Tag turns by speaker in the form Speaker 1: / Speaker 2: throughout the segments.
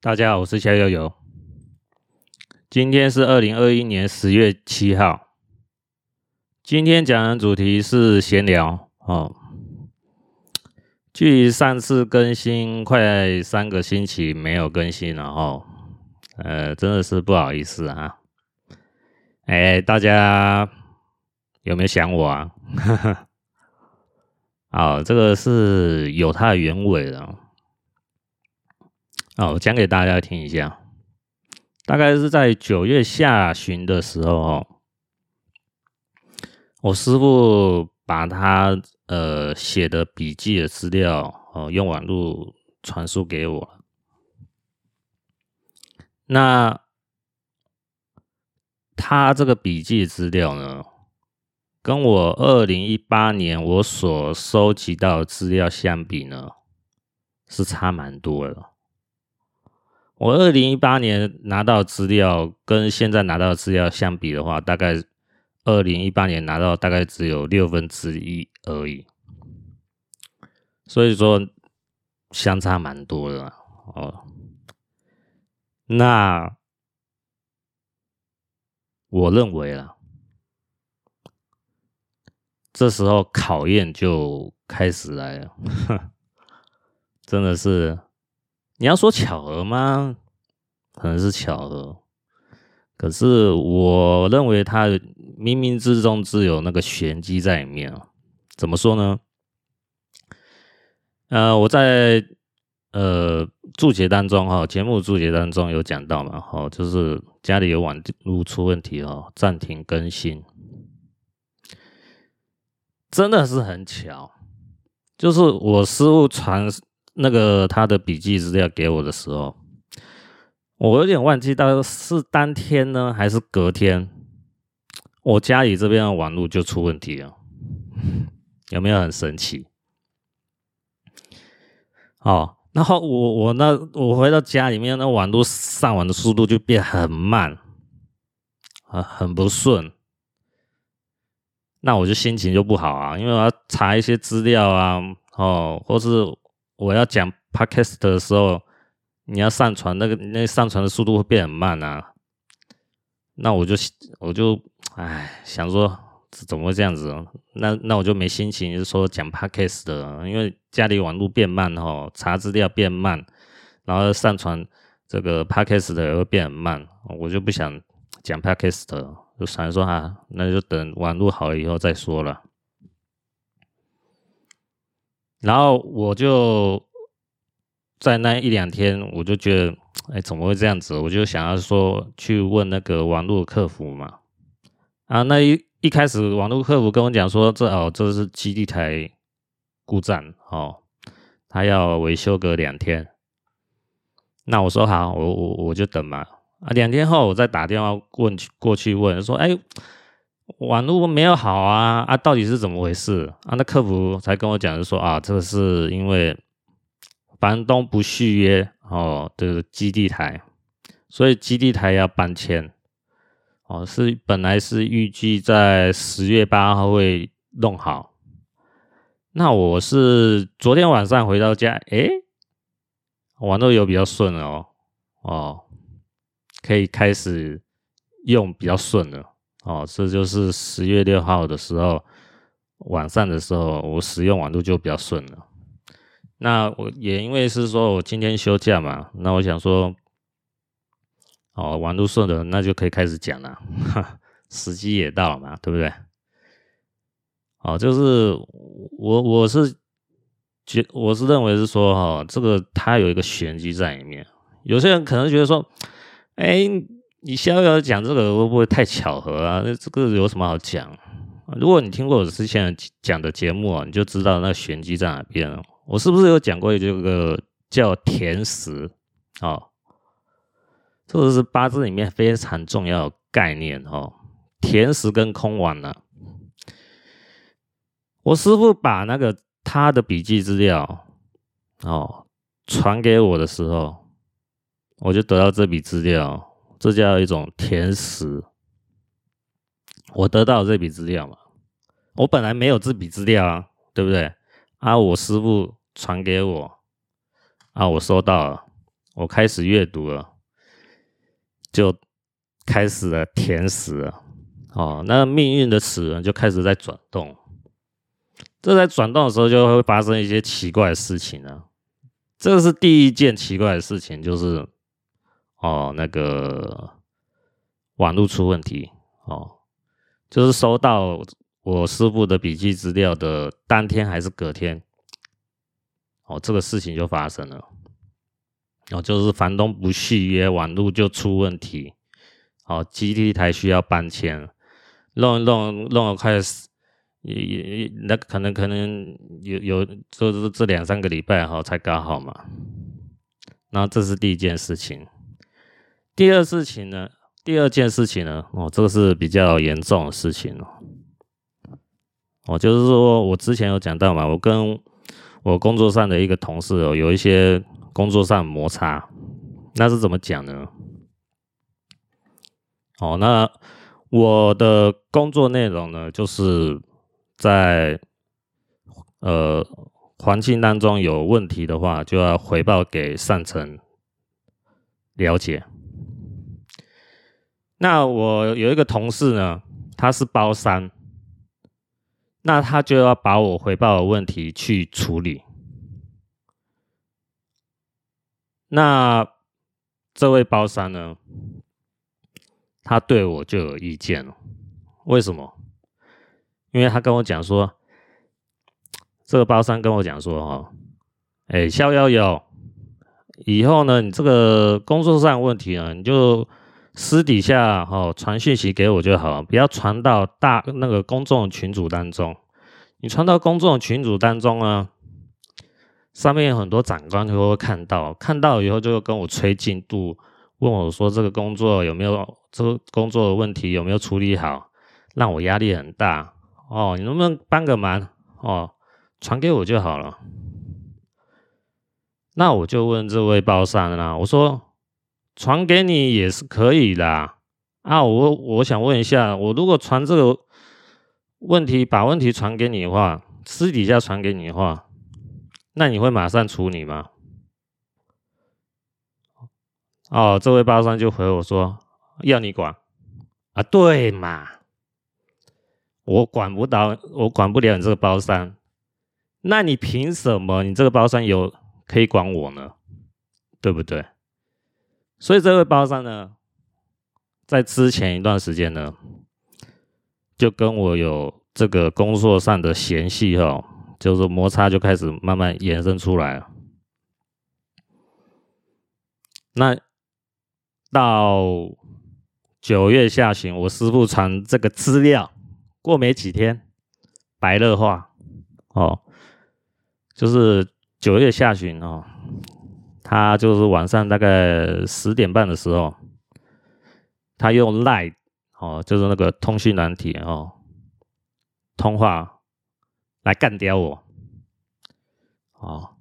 Speaker 1: 大家好，我是夏悠悠。今天是二零二一年十月七号。今天讲的主题是闲聊哦。距离上次更新快三个星期没有更新了哦，呃，真的是不好意思啊。哎，大家有没有想我啊？好，这个是有它的原委的。好，我讲给大家听一下。大概是在九月下旬的时候，哦，我师傅把他呃写的笔记的资料哦，用网络传输给我。那他这个笔记资料呢，跟我二零一八年我所收集到资料相比呢，是差蛮多的。我二零一八年拿到资料跟现在拿到资料相比的话，大概二零一八年拿到大概只有六分之一而已，所以说相差蛮多的哦。那我认为啊，这时候考验就开始来了，真的是。你要说巧合吗？可能是巧合，可是我认为它冥冥之中自有那个玄机在里面啊。怎么说呢？呃，我在呃注解当中哈，节目注解当中有讲到嘛，哈，就是家里有网路出问题哦，暂停更新，真的是很巧，就是我师傅传。那个他的笔记资料给我的时候，我有点忘记，到是当天呢，还是隔天，我家里这边的网络就出问题了，有没有很神奇？哦，然后我我那我回到家里面，那网络上网的速度就变很慢，啊，很不顺，那我就心情就不好啊，因为我要查一些资料啊，哦，或是。我要讲 podcast 的时候，你要上传那个那上传的速度会变很慢啊。那我就我就唉想说怎么会这样子？那那我就没心情，就说讲 podcast 的，因为家里网络变慢哈，查资料变慢，然后上传这个 podcast 的也会变很慢，我就不想讲 podcast 的，就想说啊，那就等网络好了以后再说了。然后我就在那一两天，我就觉得，哎，怎么会这样子？我就想要说去问那个网络客服嘛。啊，那一一开始网络客服跟我讲说，这哦，这是基地台故障哦，他要维修个两天。那我说好，我我我就等嘛。啊，两天后我再打电话问过去问说，哎。网络没有好啊啊，到底是怎么回事啊？那客服才跟我讲，就说啊，这个是因为房东不续约哦、这个、基地台，所以基地台要搬迁哦，是本来是预计在十月八号会弄好。那我是昨天晚上回到家，诶，网络有比较顺哦哦，可以开始用比较顺了。哦，这就是十月六号的时候，晚上的时候，我使用网络就比较顺了。那我也因为是说我今天休假嘛，那我想说，哦，网络顺的，那就可以开始讲了，哈，时机也到了嘛，对不对？哦，就是我我是觉我是认为是说，哈、哦，这个它有一个玄机在里面。有些人可能觉得说，哎。你逍遥讲这个会不会太巧合啊？那这个有什么好讲？如果你听过我之前讲的节目啊，你就知道那玄机在哪边了。我是不是有讲过这个叫填时？哦，这个是八字里面非常重要的概念哦。填时跟空亡呢？我师傅把那个他的笔记资料哦传给我的时候，我就得到这笔资料。这叫一种填时。我得到这笔资料嘛，我本来没有这笔资料啊，对不对？啊，我师傅传给我，啊，我收到了，我开始阅读了，就开始了甜食了。哦，那命运的齿轮就开始在转动。这在转动的时候，就会发生一些奇怪的事情呢。这是第一件奇怪的事情，就是哦，那个网络出问题哦，就是收到我师傅的笔记资料的当天还是隔天，哦，这个事情就发生了。哦，就是房东不续约，网络就出问题，哦，基地台需要搬迁，弄弄弄了快也也那可能可能有有就是这两三个礼拜哈才搞好嘛，那这是第一件事情。第二事情呢，第二件事情呢，哦，这个是比较严重的事情哦。哦，就是说我之前有讲到嘛，我跟我工作上的一个同事哦，有一些工作上摩擦，那是怎么讲呢？哦，那我的工作内容呢，就是。在呃环境当中有问题的话，就要回报给上层了解。那我有一个同事呢，他是包商，那他就要把我回报的问题去处理。那这位包商呢，他对我就有意见了，为什么？因为他跟我讲说，这个包商跟我讲说，哈，哎，逍遥游，以后呢，你这个工作上问题呢，你就私底下哈传讯息给我就好了，不要传到大那个公众群组当中。你传到公众群组当中呢，上面有很多长官就会看到，看到以后就跟我催进度，问我说这个工作有没有这个工作的问题有没有处理好，让我压力很大。哦，你能不能帮个忙？哦，传给我就好了。那我就问这位包商啦，我说传给你也是可以的啊。我我想问一下，我如果传这个问题，把问题传给你的话，私底下传给你的话，那你会马上处理吗？哦，这位包商就回我说要你管啊，对嘛。我管不到，我管不了你这个包商，那你凭什么？你这个包商有可以管我呢？对不对？所以这位包商呢，在之前一段时间呢，就跟我有这个工作上的嫌隙哈，就是摩擦就开始慢慢延伸出来了。那到九月下旬，我师傅传这个资料。过没几天，白热化哦，就是九月下旬哦，他就是晚上大概十点半的时候，他用 Line 哦，就是那个通讯软体哦，通话来干掉我哦，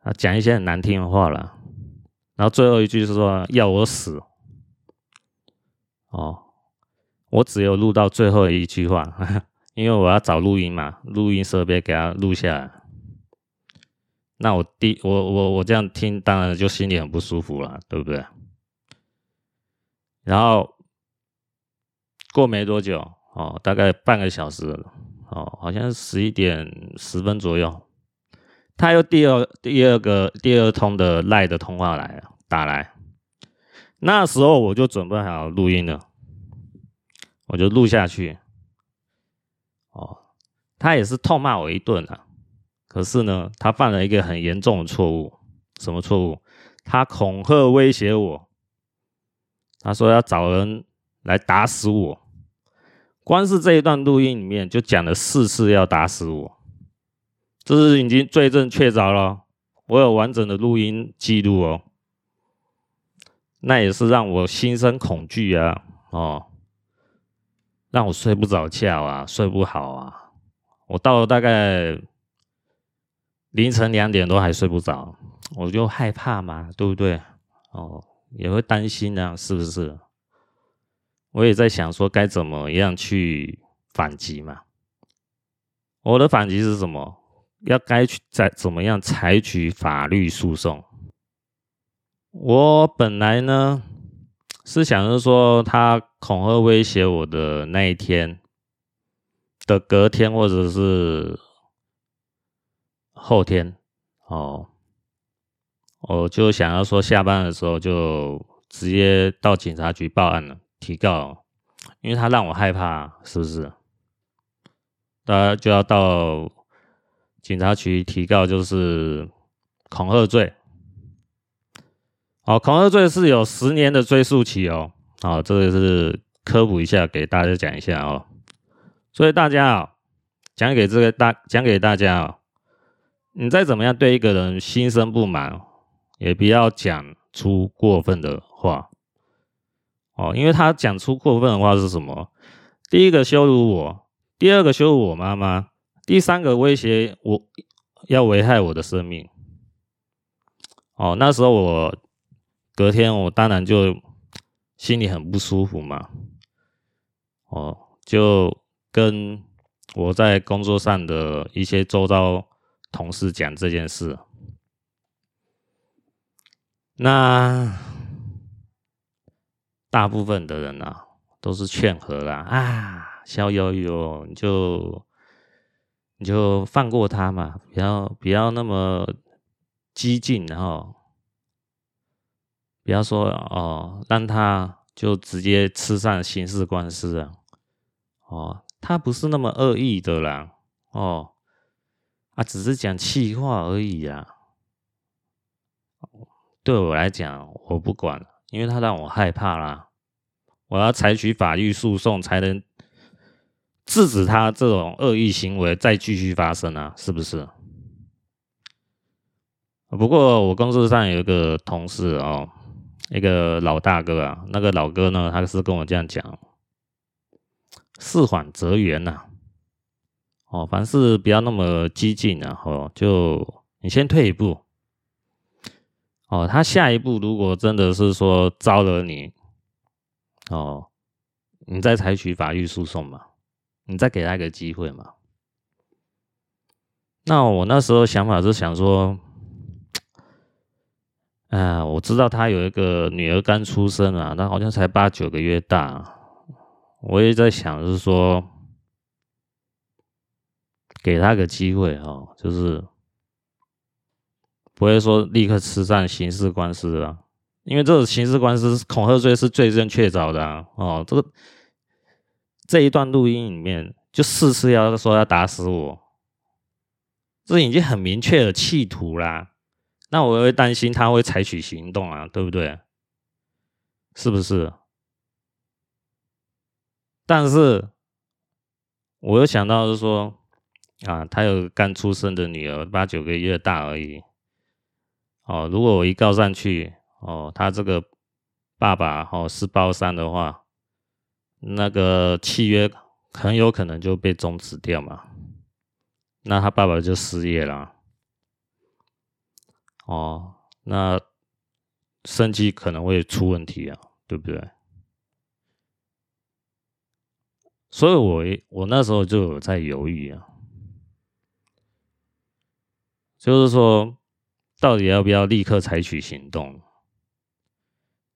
Speaker 1: 他讲一些很难听的话了，然后最后一句是说要我死哦。我只有录到最后一句话，因为我要找录音嘛，录音设备给他录下来。那我第我我我这样听，当然就心里很不舒服了，对不对？然后过没多久，哦，大概半个小时，哦，好像是十一点十分左右，他又第二第二个第二通的赖的通话来了打来，那时候我就准备好录音了。我就录下去，哦，他也是痛骂我一顿啊。可是呢，他犯了一个很严重的错误。什么错误？他恐吓威胁我，他说要找人来打死我。光是这一段录音里面就讲了四次要打死我，这是已经罪证确凿了。我有完整的录音记录哦，那也是让我心生恐惧啊，哦。让我睡不着觉啊，睡不好啊！我到了大概凌晨两点都还睡不着，我就害怕嘛，对不对？哦，也会担心啊，是不是？我也在想说该怎么样去反击嘛。我的反击是什么？要该去在怎么样采取法律诉讼？我本来呢是想着说，他恐吓威胁我的那一天的隔天，或者是后天哦，我就想要说下班的时候就直接到警察局报案了，提告，因为他让我害怕，是不是？大家就要到警察局提告，就是恐吓罪。好，恐吓罪是有十年的追诉期哦。好，这个是科普一下，给大家讲一下哦。所以大家啊，讲给这个大讲给大家啊，你再怎么样对一个人心生不满，也不要讲出过分的话哦，因为他讲出过分的话是什么？第一个羞辱我，第二个羞辱我妈妈，第三个威胁我要危害我的生命。哦，那时候我。隔天我当然就心里很不舒服嘛，哦，就跟我在工作上的一些周遭同事讲这件事，那大部分的人啊都是劝和啦啊，小友友你就你就放过他嘛，不要不要那么激进，然后。不要说哦，让他就直接吃上刑事官司啊！哦，他不是那么恶意的啦，哦，啊，只是讲气话而已呀。对我来讲，我不管，因为他让我害怕啦，我要采取法律诉讼才能制止他这种恶意行为再继续发生啊，是不是？不过我公司上有一个同事哦。一个老大哥啊，那个老哥呢，他是跟我这样讲：事缓则圆呐，哦，凡事不要那么激进啊，哦，就你先退一步，哦，他下一步如果真的是说招惹你，哦，你再采取法律诉讼嘛，你再给他一个机会嘛。那我那时候想法是想说。啊，我知道他有一个女儿刚出生啊，那好像才八九个月大。我也在想，是说，给他个机会哦，就是不会说立刻吃上刑事官司啊，因为这个刑事官司恐吓罪是罪证确凿的啊。哦，这个这一段录音里面就四次要说要打死我，这已经很明确的企图啦。那我会担心他会采取行动啊，对不对？是不是？但是我又想到是说，啊，他有刚出生的女儿，八九个月大而已。哦，如果我一告上去，哦，他这个爸爸哦是包商的话，那个契约很有可能就被终止掉嘛。那他爸爸就失业了。哦，那生计可能会出问题啊，对不对？所以我我那时候就有在犹豫啊，就是说，到底要不要立刻采取行动？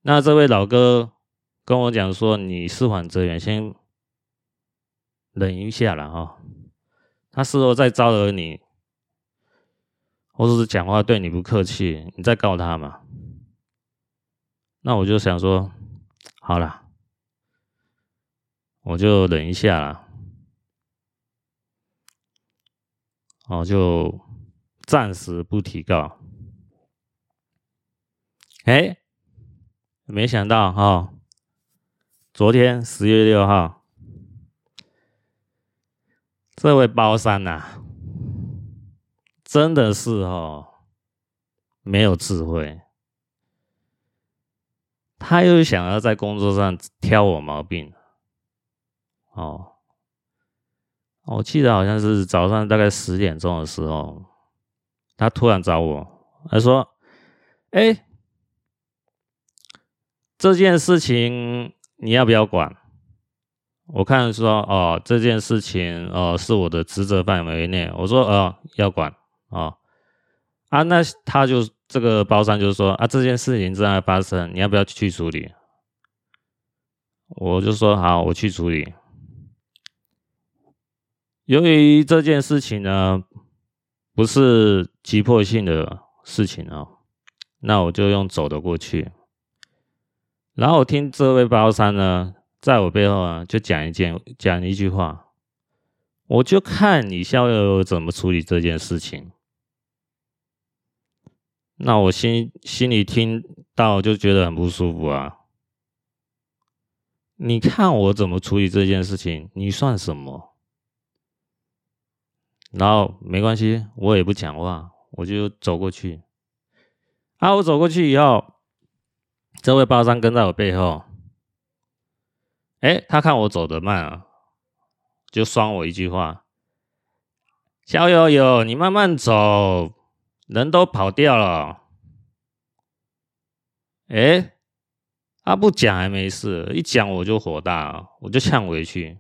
Speaker 1: 那这位老哥跟我讲说：“你事缓则圆，先忍一下了哈，他事后再招惹你。”或者是讲话对你不客气，你再告他嘛？那我就想说，好了，我就忍一下啦，哦，就暂时不提告。哎，没想到哈、哦，昨天十月六号，这位包三呐、真的是哦，没有智慧。他又想要在工作上挑我毛病，哦，我记得好像是早上大概十点钟的时候，他突然找我，他说：“哎，这件事情你要不要管？”我看说：“哦，这件事情哦是我的职责范围内。”我说：“哦，要管。”啊、哦、啊，那他就这个包商就说啊，这件事情正在发生，你要不要去处理？我就说好，我去处理。由于这件事情呢，不是急迫性的事情哦，那我就用走的过去。然后我听这位包商呢，在我背后啊，就讲一件讲一句话，我就看你逍遥怎么处理这件事情。那我心心里听到就觉得很不舒服啊！你看我怎么处理这件事情，你算什么？然后没关系，我也不讲话，我就走过去。啊，我走过去以后，这位包商跟在我背后，哎，他看我走得慢啊，就酸我一句话：“小友友，你慢慢走。”人都跑掉了，哎，他不讲还没事，一讲我就火大，我就呛回去。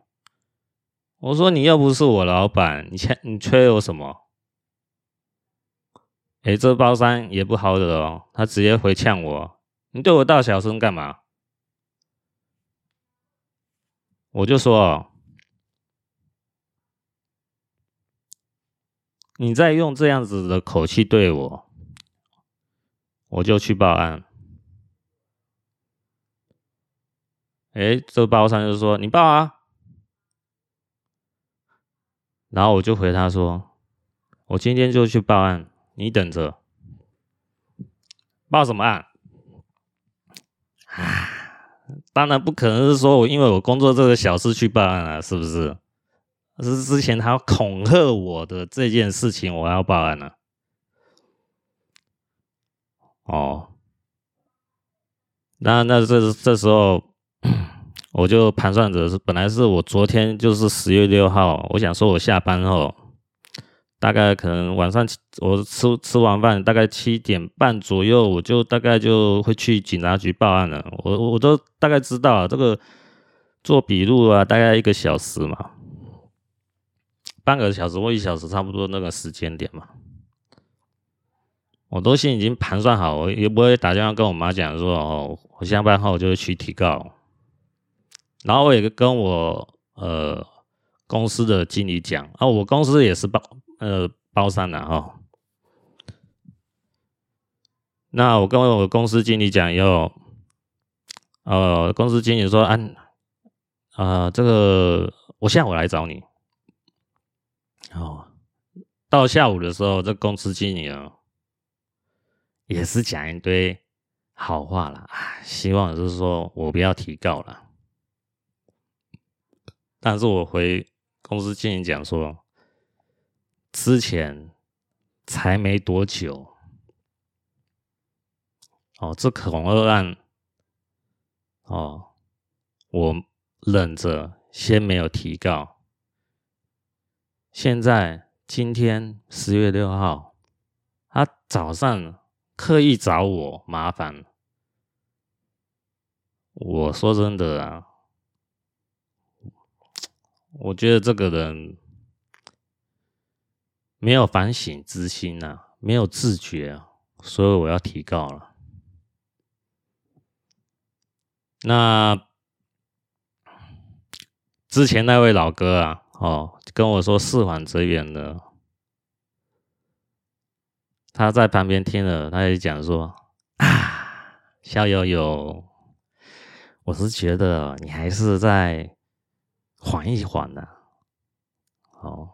Speaker 1: 我说：“你又不是我老板，你呛你催我什么？”哎，这包商也不好惹哦，他直接回呛我：“你对我大小声干嘛？”我就说。你再用这样子的口气对我，我就去报案。哎，这包商就说：“你报啊。”然后我就回他说：“我今天就去报案，你等着。”报什么案？啊，当然不可能是说我因为我工作这个小事去报案啊，是不是？是之前他恐吓我的这件事情，我要报案了。哦，那那这这时候，我就盘算着是，本来是我昨天就是十月六号，我想说我下班后，大概可能晚上我吃吃完饭，大概七点半左右，我就大概就会去警察局报案了。我我都大概知道啊这个做笔录啊，大概一个小时嘛。半个小时或一小时，差不多那个时间点嘛，我都心已经盘算好，我也不会打电话跟我妈讲说哦，我下班后就会去提告，然后我也跟我呃公司的经理讲啊，我公司也是报呃包商的哈，那我跟我公司经理讲以后，呃，公司经理说啊，啊、呃，这个我下午来找你。哦，到下午的时候，这公司经理啊，也是讲一堆好话了啊，希望就是说我不要提告了。但是我回公司经理讲说，之前才没多久，哦，这恐吓案，哦，我忍着先没有提告。现在今天十月六号，他早上刻意找我麻烦。我说真的啊，我觉得这个人没有反省之心呐，没有自觉啊，所以我要提告了。那之前那位老哥啊。哦，跟我说事缓则圆的，他在旁边听了，他也讲说啊，逍遥游，我是觉得你还是再缓一缓的，哦，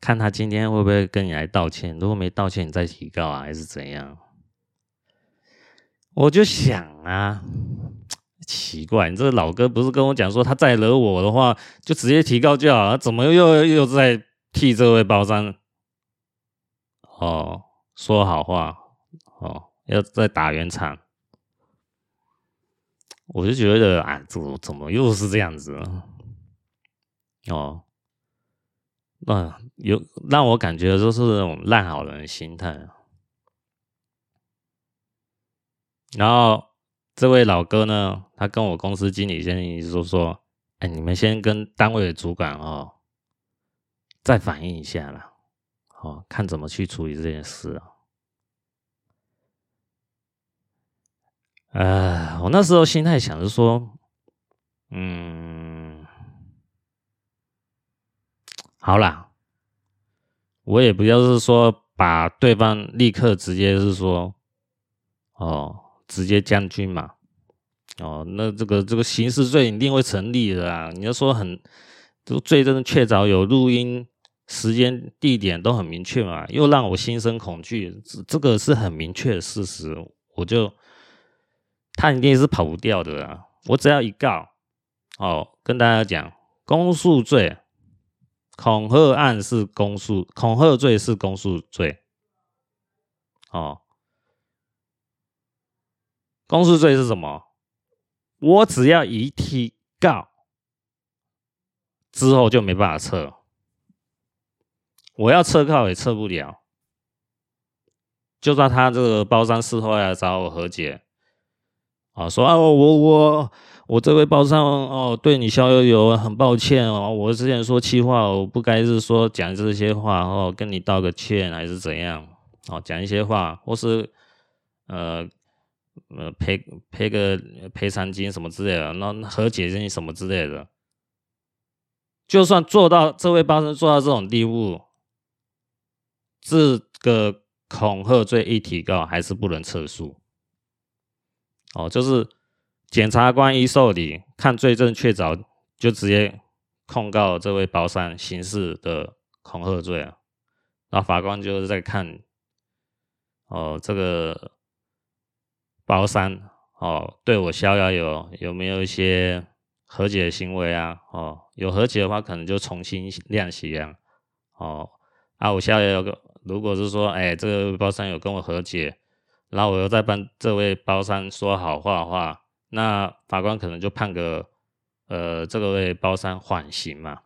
Speaker 1: 看他今天会不会跟你来道歉，如果没道歉，你再提告啊，还是怎样？我就想啊。奇怪，你这老哥不是跟我讲说，他再惹我的话，就直接提告就好了，怎么又又在替这位包商哦说好话哦，要再打圆场？我就觉得啊，怎么怎么又是这样子哦？那有让我感觉就是那种烂好人心态，然后。这位老哥呢，他跟我公司经理先生说说，哎，你们先跟单位的主管哦，再反映一下啦，哦，看怎么去处理这件事啊。呃，我那时候心态想着说，嗯，好啦，我也不要是说把对方立刻直接是说，哦，直接将军嘛，哦，那这个这个刑事罪一定会成立的啊！你要说很，这罪证确凿，有录音、时间、地点都很明确嘛，又让我心生恐惧，这这个是很明确的事实，我就。他一定是跑不掉的啊！我只要一告，哦，跟大家讲，公诉罪，恐吓案是公诉，恐吓罪是公诉罪，哦，公诉罪是什么？我只要一提告，之后就没办法撤，我要撤告也撤不了，就算他这个包商事后来找我和解。啊，说啊，我我我这位包商哦，对你萧有友很抱歉哦，我之前说气话，我不该是说讲这些话哦，跟你道个歉还是怎样？哦，讲一些话，或是呃呃赔赔个赔偿金什么之类的，那和解金什么之类的，就算做到这位包商做到这种地步，这个恐吓罪一提告，还是不能撤诉。哦，就是检察官一受理，看罪证确凿，就直接控告这位包山刑事的恐吓罪啊。然后法官就是在看，哦，这个包商哦，对我逍遥有有没有一些和解行为啊？哦，有和解的话，可能就重新量刑啊。哦，啊，我逍遥有个，如果是说，哎，这个包商有跟我和解。然后我又在帮这位包商说好话的话，那法官可能就判个，呃，这个位包三缓刑嘛。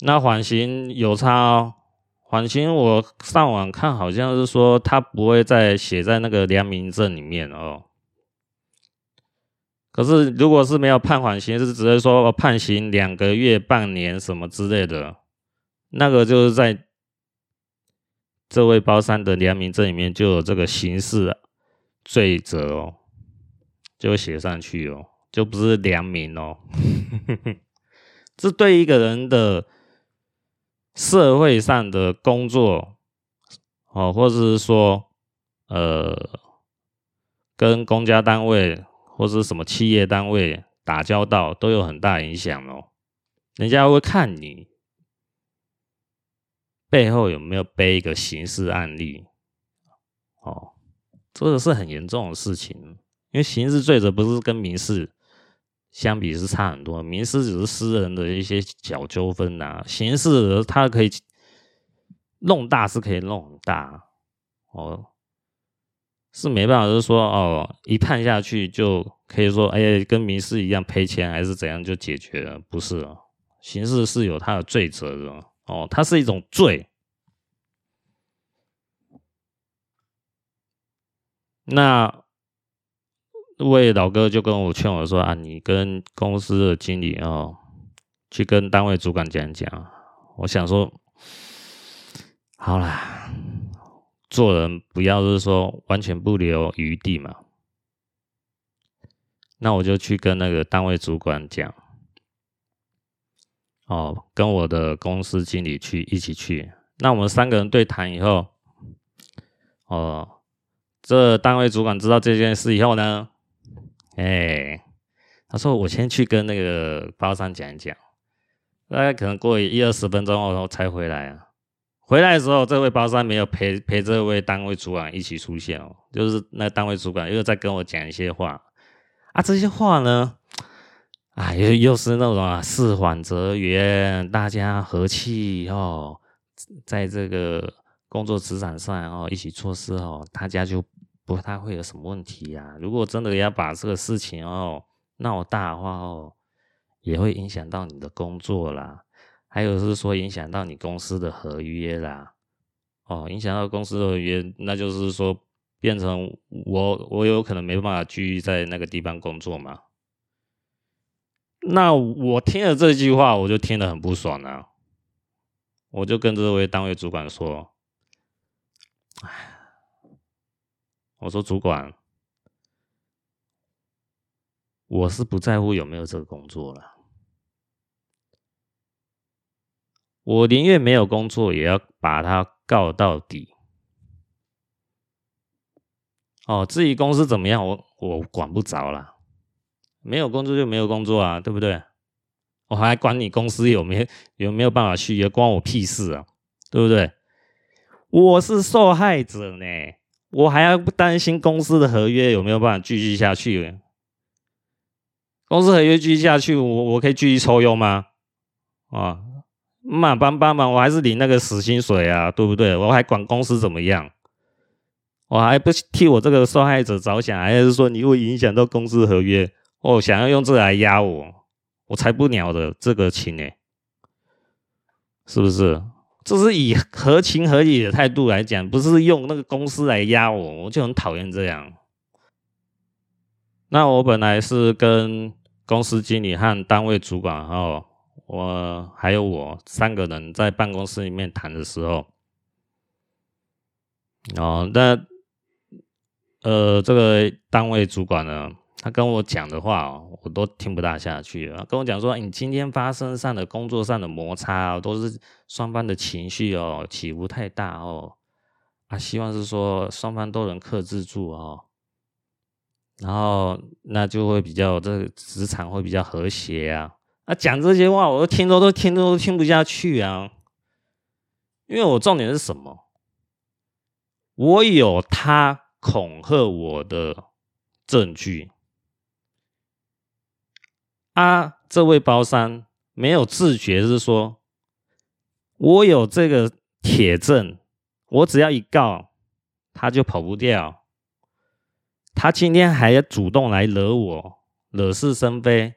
Speaker 1: 那缓刑有差哦，缓刑我上网看好像是说他不会再写在那个良民证里面哦。可是如果是没有判缓刑，是直接说判刑两个月、半年什么之类的，那个就是在。这位包三的良民证里面就有这个刑事罪责哦，就写上去哦，就不是良民哦。这对一个人的社会上的工作哦，或者是说呃，跟公家单位或是什么企业单位打交道，都有很大影响哦。人家会看你。背后有没有背一个刑事案例？哦，这个是很严重的事情，因为刑事罪责不是跟民事相比是差很多，民事只是私人的一些小纠纷呐，刑事它可以弄大是可以弄很大，哦，是没办法，就是说哦，一判下去就可以说，哎，跟民事一样赔钱还是怎样就解决了，不是，刑事是有它的罪责的。哦，它是一种罪。那位老哥就跟我劝我说：“啊，你跟公司的经理哦，去跟单位主管讲讲。”我想说，好啦，做人不要是说完全不留余地嘛。那我就去跟那个单位主管讲。哦，跟我的公司经理去一起去。那我们三个人对谈以后，哦，这单位主管知道这件事以后呢，哎，他说我先去跟那个包商讲一讲。大概可能过一二十分钟后才回来啊。回来的时候，这位包商没有陪陪这位单位主管一起出现哦，就是那单位主管又在跟我讲一些话啊，这些话呢。啊，又又是那种啊，事缓则圆，大家和气哦，在这个工作职场上哦，一起做事哦，大家就不太会有什么问题呀、啊。如果真的要把这个事情哦闹大的话哦，也会影响到你的工作啦，还有是说影响到你公司的合约啦，哦，影响到公司的合约，那就是说变成我我有可能没办法继续在那个地方工作嘛。那我听了这句话，我就听得很不爽啊！我就跟这位单位主管说：“哎，我说主管，我是不在乎有没有这个工作了，我宁愿没有工作，也要把他告到底。哦，至于公司怎么样，我我管不着了。没有工作就没有工作啊，对不对？我还管你公司有没有有没有办法续约，关我屁事啊，对不对？我是受害者呢，我还要不担心公司的合约有没有办法继续下去？公司合约继续下去，我我可以继续抽佣吗？啊，满帮帮忙，我还是领那个死薪水啊，对不对？我还管公司怎么样？我还不替我这个受害者着想，还是说你会影响到公司合约？哦，想要用这来压我，我才不鸟的这个情呢，是不是？这是以合情合理的态度来讲，不是用那个公司来压我，我就很讨厌这样。那我本来是跟公司经理和单位主管，然后我还有我三个人在办公室里面谈的时候，哦，那。呃，这个单位主管呢，他跟我讲的话哦，我都听不大下去。跟我讲说，你今天发生上的工作上的摩擦，都是双方的情绪哦起伏太大哦，啊，希望是说双方都能克制住哦，然后那就会比较这个职场会比较和谐啊。啊，讲这些话，我都听都都听都听不下去啊，因为我重点是什么？我有他。恐吓我的证据啊！这位包商没有自觉，是说我有这个铁证，我只要一告，他就跑不掉。他今天还要主动来惹我，惹是生非，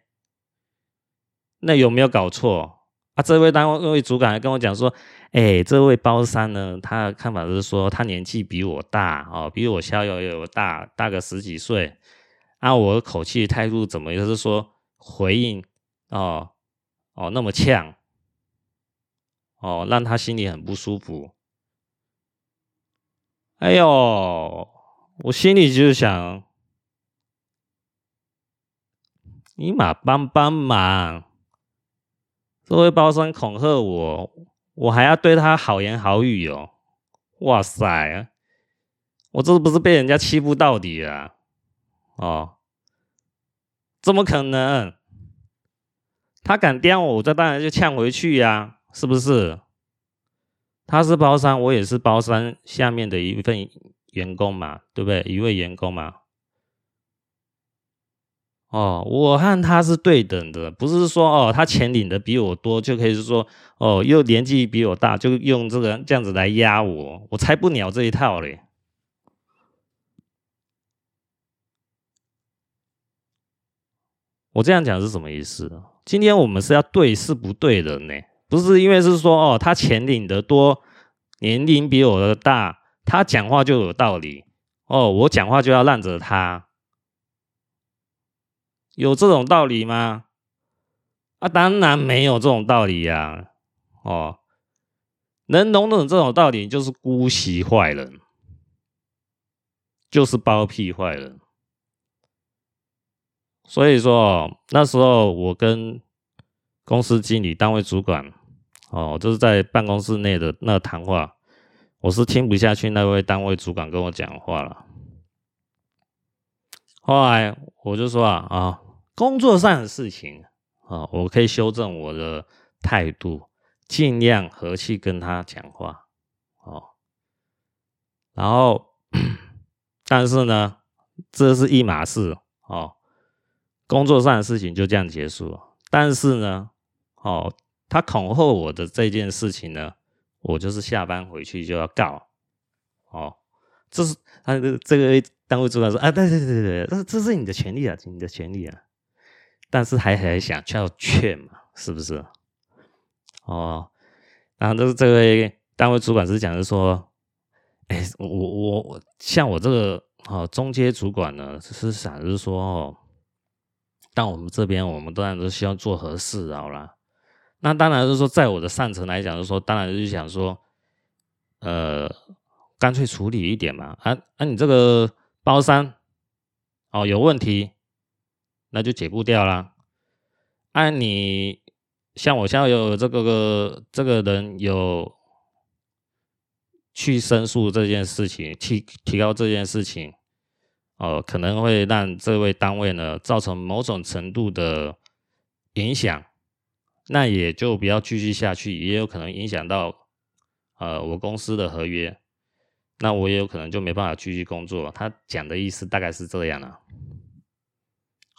Speaker 1: 那有没有搞错？啊，这位单位位主管还跟我讲说：“哎、这位包商呢，他的看法是说，他年纪比我大哦，比我逍遥有大大个十几岁。啊，我的口气态度怎么就是说回应哦哦那么呛哦，让他心里很不舒服。哎呦，我心里就想，你嘛帮帮忙。”这位包商恐吓我，我还要对他好言好语哦！哇塞，我这不是被人家欺负到底啊？哦，怎么可能？他敢刁我，我这当然就呛回去呀，是不是？他是包商，我也是包商下面的一份员工嘛，对不对？一位员工嘛。哦，我和他是对等的，不是说哦，他钱领的比我多就可以是说哦，又年纪比我大，就用这个这样子来压我，我才不鸟这一套嘞。我这样讲是什么意思？今天我们是要对事不对人呢，不是因为是说哦，他钱领的多，年龄比我的大，他讲话就有道理哦，我讲话就要让着他。有这种道理吗？啊，当然没有这种道理呀！哦，能懂懂这种道理，就是姑息坏人，就是包庇坏人。所以说，那时候我跟公司经理、单位主管，哦，就是在办公室内的那谈话，我是听不下去那位单位主管跟我讲话了。后来我就说啊啊，工作上的事情啊，我可以修正我的态度，尽量和气跟他讲话哦。然后，但是呢，这是一码事哦。工作上的事情就这样结束了。但是呢，哦，他恐吓我的这件事情呢，我就是下班回去就要告哦。这是他这个这个。单位主管说：“啊，对对对对，这这是你的权利啊，你的权利啊。但是还还想要劝嘛，是不是？哦，然后这是这位单位主管是讲的说，哎，我我我像我这个哦中阶主管呢，是想是说哦，但我们这边我们当然都希望做和事好了。那当然是说，在我的上层来讲，就是说，当然就是想说，呃，干脆处理一点嘛。啊啊，你这个。”包三哦有问题，那就解雇掉啦。按、你像我现在有这个个这个人有去申诉这件事情，提提高这件事情，哦，可能会让这位单位呢造成某种程度的影响，那也就不要继续下去，也有可能影响到呃我公司的合约。那我也有可能就没办法继续工作。他讲的意思大概是这样啊，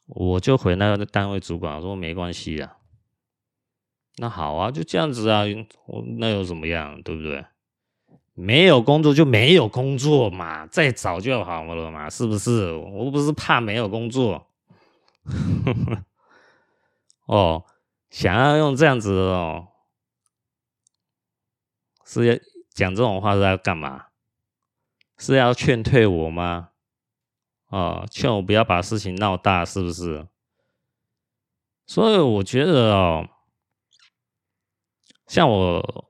Speaker 1: 我就回那个单位主管说没关系啊。那好啊，就这样子啊，我那有什么样，对不对？没有工作就没有工作嘛，再找就好了嘛，是不是？我不是怕没有工作。哦，想要用这样子哦，是要讲这种话是要干嘛？是要劝退我吗？哦，劝我不要把事情闹大，是不是？所以我觉得哦，像我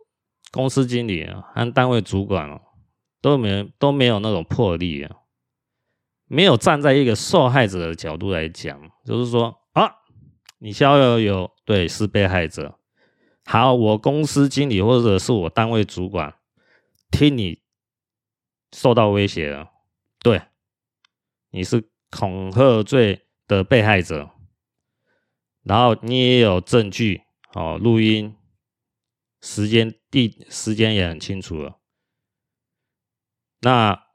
Speaker 1: 公司经理啊和单位主管啊都没都没有那种魄力啊，没有站在一个受害者的角度来讲，就是说啊，你逍遥游对是被害者，好，我公司经理或者是我单位主管听你。受到威胁了，对，你是恐吓罪的被害者，然后你也有证据哦，录音时间地时间也很清楚了。那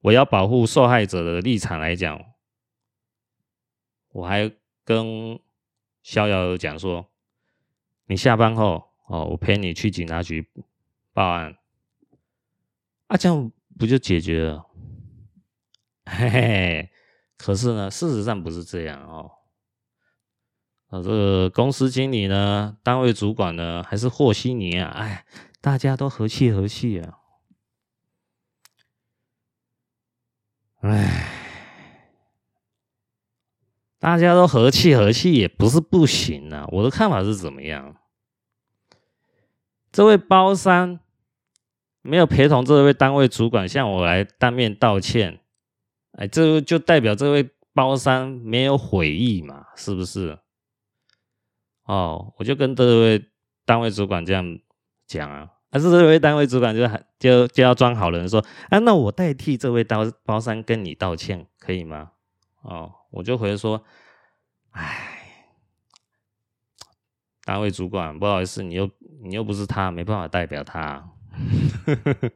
Speaker 1: 我要保护受害者的立场来讲，我还跟逍遥讲说，你下班后哦，我陪你去警察局报案，啊这样。不就解决了？嘿嘿，可是呢，事实上不是这样哦。啊，这个公司经理呢，单位主管呢，还是和稀泥啊？哎，大家都和气和气啊。哎，大家都和气和气也不是不行啊。我的看法是怎么样？这位包三。没有陪同这位单位主管向我来当面道歉，哎，这就代表这位包三没有悔意嘛，是不是？哦，我就跟这位单位主管这样讲啊，但是这位单位主管就还就就要装好人说，啊，那我代替这位包包三跟你道歉，可以吗？哦，我就回说，哎，单位主管不好意思，你又你又不是他，没办法代表他。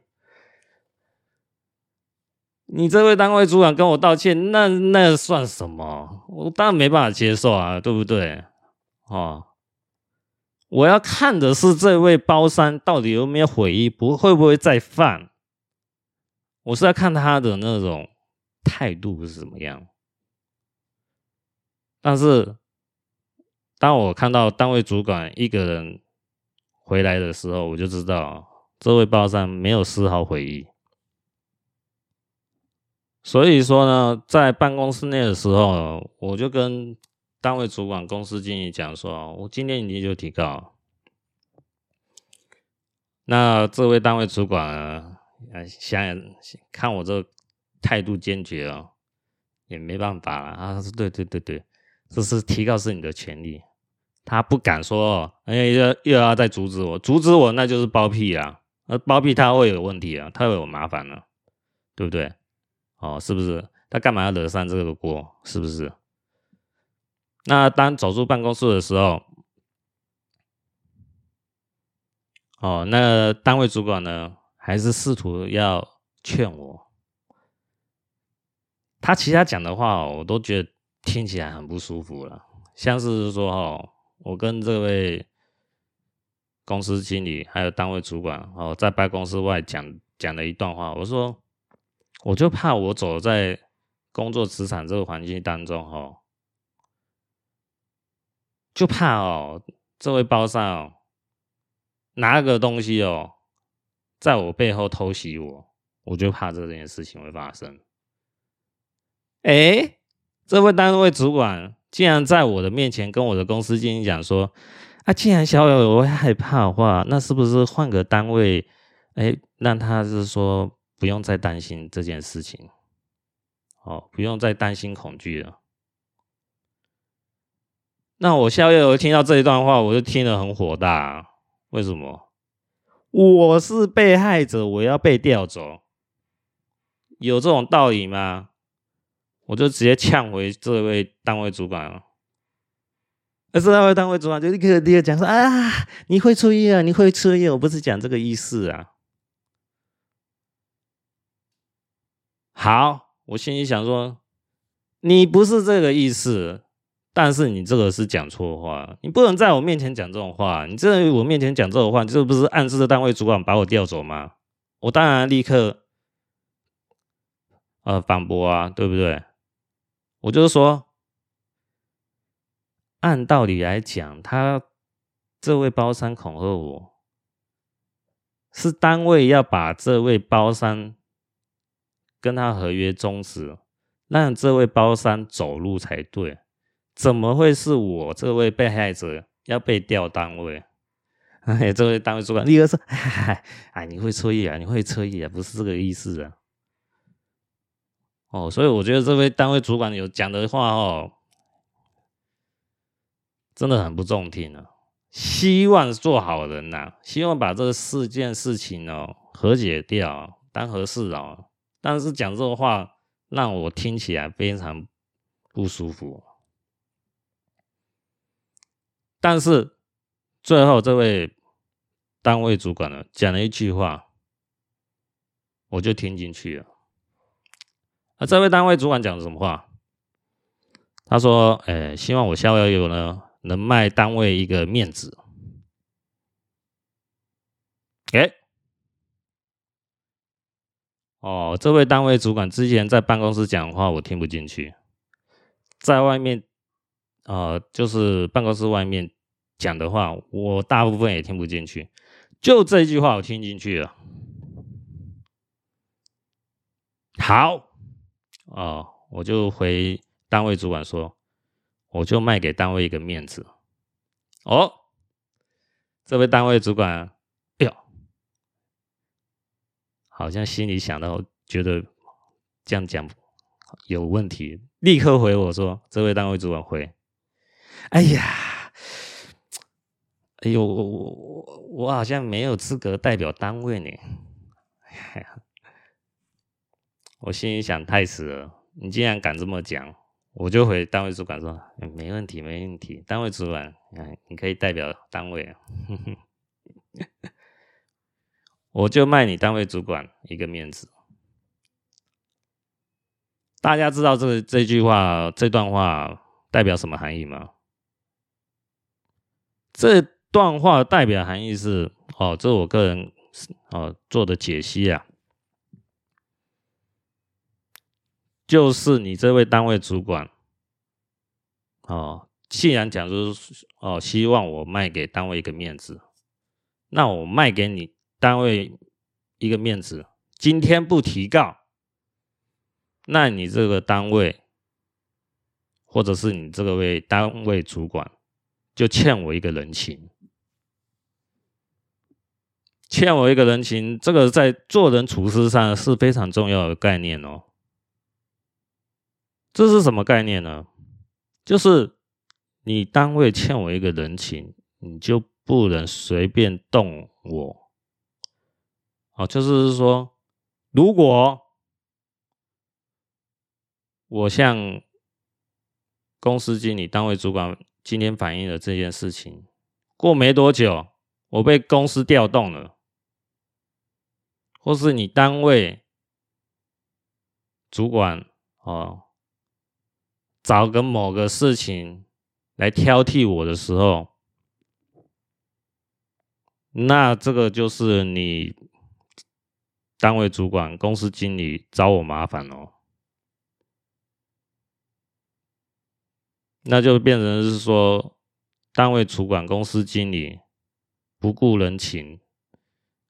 Speaker 1: 你这位单位主管跟我道歉，那那算什么？我当然没办法接受啊，对不对？哦，我要看的是这位包三到底有没有悔意，不会不会再犯。我是要看他的那种态度是怎么样。但是，当我看到单位主管一个人回来的时候，我就知道。这位包三没有丝毫悔意，所以说呢，在办公室内的时候，我就跟单位主管、公司经理讲说：“我今天已经就提告。”那这位单位主管啊，想想看我这态度坚决哦，也没办法了啊。他说：“对对对对，这是提高是你的权利。”他不敢说，哎，又又要再阻止我，阻止我那就是包庇啊。而包庇他会有问题啊，他会有麻烦呢、对不对？哦，是不是？他干嘛要惹上这个锅？是不是？那当走出办公室的时候，哦，那单位主管呢，还是试图要劝我。他其他讲的话，我都觉得听起来很不舒服了，像是说，哦，我跟这位。公司经理还有单位主管哦，在办公室外讲讲了一段话。我说，我就怕我走在工作职场这个环境当中哦，就怕哦，这位包上哦，拿个东西哦，在我背后偷袭我，我就怕这件事情会发生。哎，这位单位主管竟然在我的面前跟我的公司经理讲说。啊，既然逍遥游会害怕的话，那是不是换个单位？哎，让他是说不用再担心这件事情。哦，不用再担心恐惧了。那我下个月我听到这一段话，我就听得很火大。为什么？我是被害者，我要被调走，有这种道理吗？我就直接呛回这位单位主管了。而这位单位主管就立刻立刻讲说：“啊，你会错意啊，你会错意，我不是讲这个意思啊。”好，我心里想说，你不是这个意思，但是你这个是讲错话，你不能在我面前讲这种话。你在我面前讲这种话，这不是暗示单位主管把我调走吗？我当然立刻呃反驳啊，对不对？我就是说，按道理来讲，他这位包商恐吓我，是单位要把这位包商。跟他合约终止，让这位包商走路才对，怎么会是我这位被害者要被调单位？哎，这位单位主管立刻说：“ 哎，哎，你会错意啊，你会错意啊，不是这个意思啊。”哦，所以我觉得这位单位主管有讲的话哦，真的很不中听啊。希望做好人呐、啊，希望把这四件事情哦和解掉，当和事佬。但是讲这个话让我听起来非常不舒服。但是最后这位单位主管呢讲了一句话，我就听进去了。啊，这位单位主管讲的什么话？他说：“哎，希望我逍遥游呢能卖单位一个面子。”哎。哦，这位单位主管之前在办公室讲话，我听不进去。在外面，呃，就是办公室外面讲的话，我大部分也听不进去。就这句话，我听进去了。好，哦，我就回单位主管说，我就卖给单位一个面子。哦，这位单位主管。哎呦好像心里想到，觉得这样讲有问题，立刻回我说：“这位单位主管回，哎呀，哎呦，我我我好像没有资格代表单位呢。”我心里想：太死了！你竟然敢这么讲，我就回单位主管说：“没问题，没问题，单位主管，你可以代表单位。”我就卖你单位主管一个面子。大家知道这这句话、这段话代表什么含义吗？这段话代表含义是：哦，这是我个人哦做的解析啊，就是你这位单位主管哦，既然讲说哦，希望我卖给单位一个面子，那我卖给你。单位一个面子，今天不提告，那你这个单位，或者是你这个位单位主管，就欠我一个人情，欠我一个人情，这个在做人处事上是非常重要的概念哦。这是什么概念呢？就是你单位欠我一个人情，你就不能随便动我。哦，就是说，如果我向公司经理、单位主管今天反映了这件事情，过没多久，我被公司调动了，或是你单位主管哦，找个某个事情来挑剔我的时候，那这个就是你。单位主管、公司经理找我麻烦哦，那就变成是说，单位主管、公司经理不顾人情，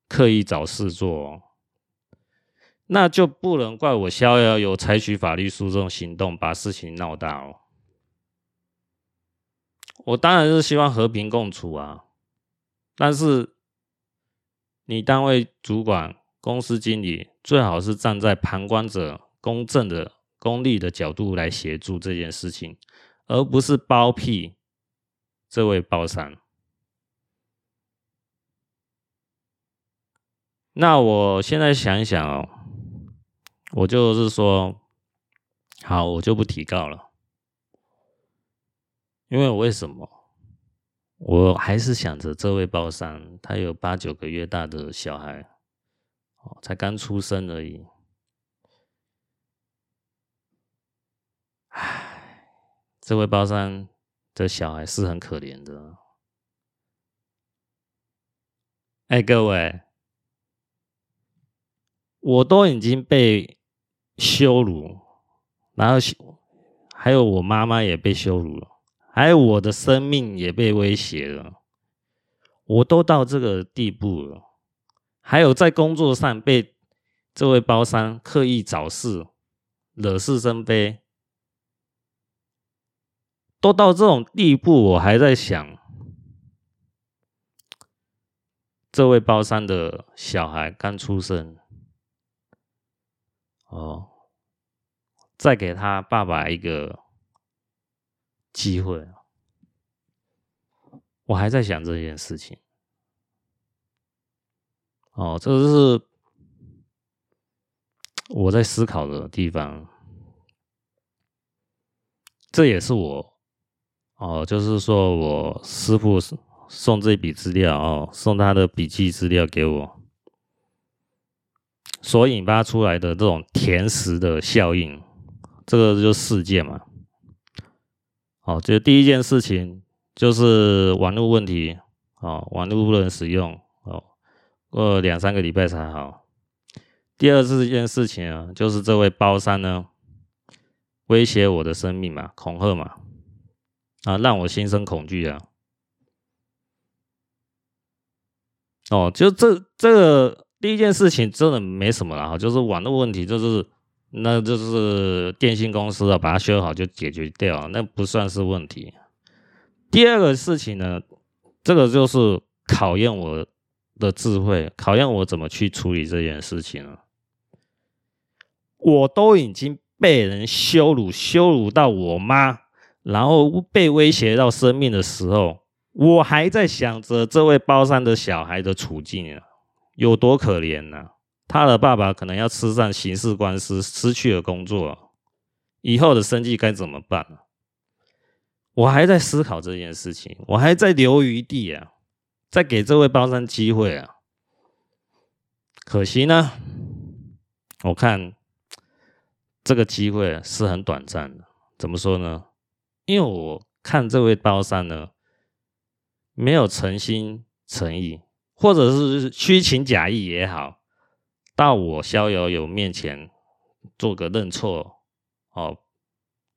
Speaker 1: 刻意找事做哦，那就不能怪我逍遥游采取法律诉讼行动，把事情闹大哦。我当然是希望和平共处啊，但是你单位主管。公司经理最好是站在旁观者、公正的功利的角度来协助这件事情，而不是包庇这位包商。那我现在想一想哦，我就是说，好，我就不提告了，因为为什么？我还是想着这位包商，他有八九个月大的小孩，哦，才刚出生而已。唉，这位包商的小孩是很可怜的。哎，各位，我都已经被羞辱，然后还有我妈妈也被羞辱了。还有我的生命也被威胁了，我都到这个地步了，还有在工作上被这位包商刻意找事、惹是生非，都到这种地步，我还在想，这位包商的小孩刚出生，哦，再给他爸爸一个。机会，我还在想这件事情。哦，这是我在思考的地方。这也是我，哦，就是说我师傅送这笔资料哦，送他的笔记资料给我，所引发出来的这种甜食的效应，这个就是事件嘛。哦，这第一件事情就是网络问题，哦，网络不能使用，哦，过两三个礼拜才好。第二次件事情啊，就是这位包商呢，威胁我的生命嘛，恐吓嘛，啊，让我心生恐惧啊。哦，就这这个第一件事情真的没什么了哈，就是网络问题，就是。那就是电信公司啊，把它修好就解决掉，那不算是问题。第二个事情呢，这个就是考验我的智慧，考验我怎么去处理这件事情了。我都已经被人羞辱，羞辱到我妈，然后被威胁到生命的时候，我还在想着这位包山的小孩的处境啊，有多可怜呢、他的爸爸可能要吃上刑事官司，失去了工作，以后的生计该怎么办？我还在思考这件事情，我还在留余地啊，再给这位包商机会啊。可惜呢，我看这个机会是很短暂的。怎么说呢？因为我看这位包商呢，没有诚心诚意，或者是虚情假意也好。到我逍遥游面前做个认错哦、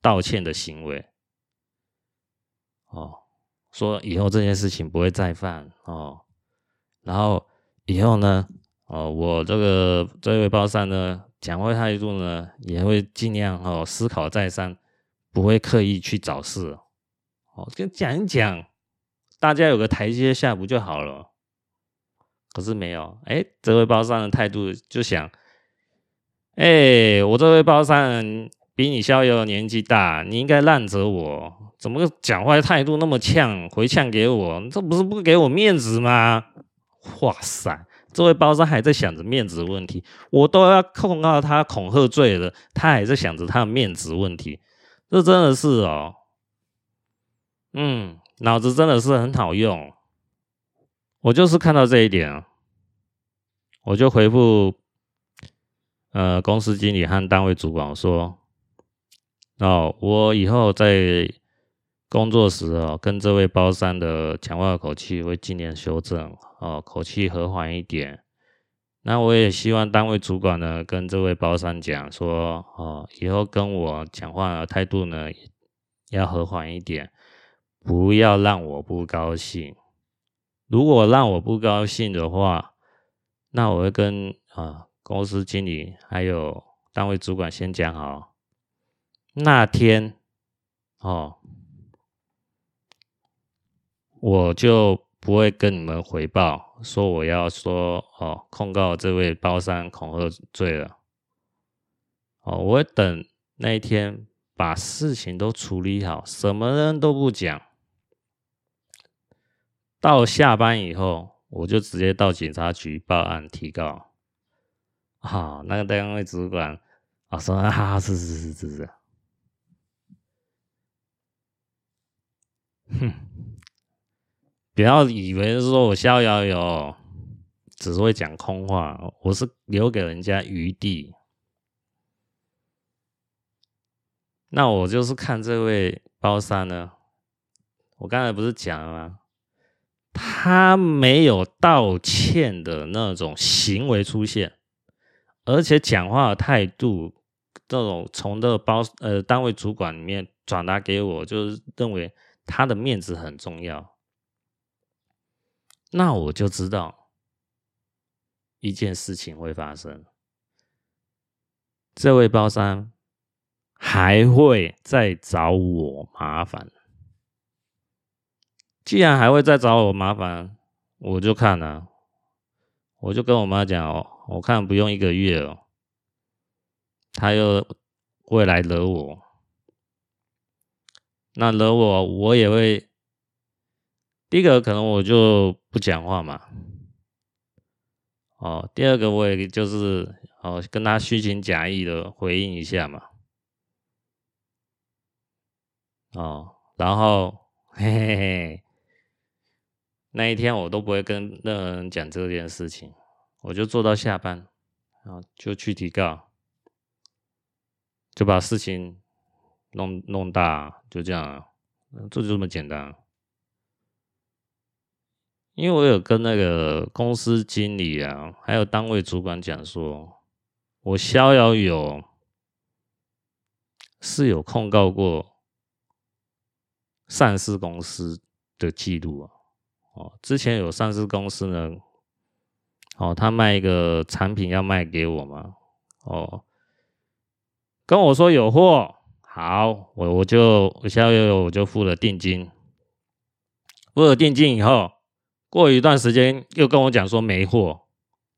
Speaker 1: 道歉的行为哦，说以后这件事情不会再犯哦，然后以后呢哦，我这个这位包商呢，讲话态度呢也会尽量哦思考再三，不会刻意去找事哦，跟讲一讲，大家有个台阶下不就好了？可是没有，哎，这位包商的态度就想，哎，我这位包商比你逍遥年纪大，你应该让着我，怎么讲话态度那么呛，回呛给我，这不是不给我面子吗？哇塞，这位包商还在想着面子问题，我都要控告他恐吓罪了，他还在想着他的面子问题，这真的是哦，嗯，脑子真的是很好用。我就是看到这一点啊，我就回复呃公司经理和单位主管说：“哦，我以后在工作时哦，跟这位包商的讲话口气会尽量修正哦，口气和缓一点。那我也希望单位主管呢，跟这位包商讲说哦，以后跟我讲话的态度呢要和缓一点，不要让我不高兴。”如果让我不高兴的话，那我会跟啊公司经理还有单位主管先讲好，那天哦，我就不会跟你们回报说我要说哦控告这位包商恐吓罪了。哦，我会等那一天把事情都处理好，什么人都不讲。到下班以后，我就直接到警察局报案提告。好，那个单位主管啊说：“啊，是是是是是。”哼，不要以为说我逍遥游只是会讲空话，我是留给人家余地。那我就是看这位包三呢，我刚才不是讲了吗？他没有道歉的那种行为出现，而且讲话的态度，这种从这个包呃单位主管里面转达给我，就是认为他的面子很重要。那我就知道一件事情会发生，这位包商。还会再找我麻烦。既然还会再找我麻烦，我就看了，我就跟我妈讲哦，我看不用一个月哦，他又会来惹我。那惹我，我也会，第一个可能我就不讲话嘛。哦，第二个我也就是哦，跟他虚情假意的回应一下嘛。哦，然后嘿嘿嘿，那一天我都不会跟任何人讲这件事情，我就做到下班，然后就去提告，就把事情弄弄大，就这样，这就这么简单。因为我有跟那个公司经理啊，还有单位主管讲说，我逍遥游是有控告过。上市公司的记录啊，哦，之前有上市公司呢，哦，他卖一个产品要卖给我嘛，哦，跟我说有货，好，我我就我下个月我就付了定金，付了定金以后，过一段时间又跟我讲说没货，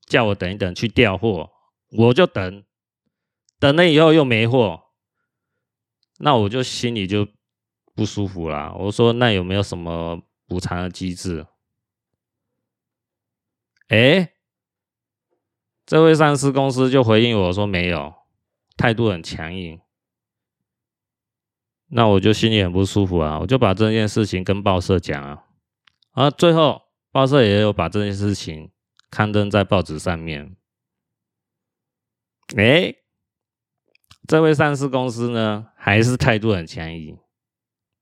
Speaker 1: 叫我等一等去调货，我就等，等了以后又没货，那我就心里就。不舒服啦！我说那有没有什么补偿的机制？哎，这位上市公司就回应我说没有，态度很强硬。那我就心里很不舒服啊！我就把这件事情跟报社讲啊，啊，最后报社也有把这件事情刊登在报纸上面。哎，这位上市公司呢，还是态度很强硬。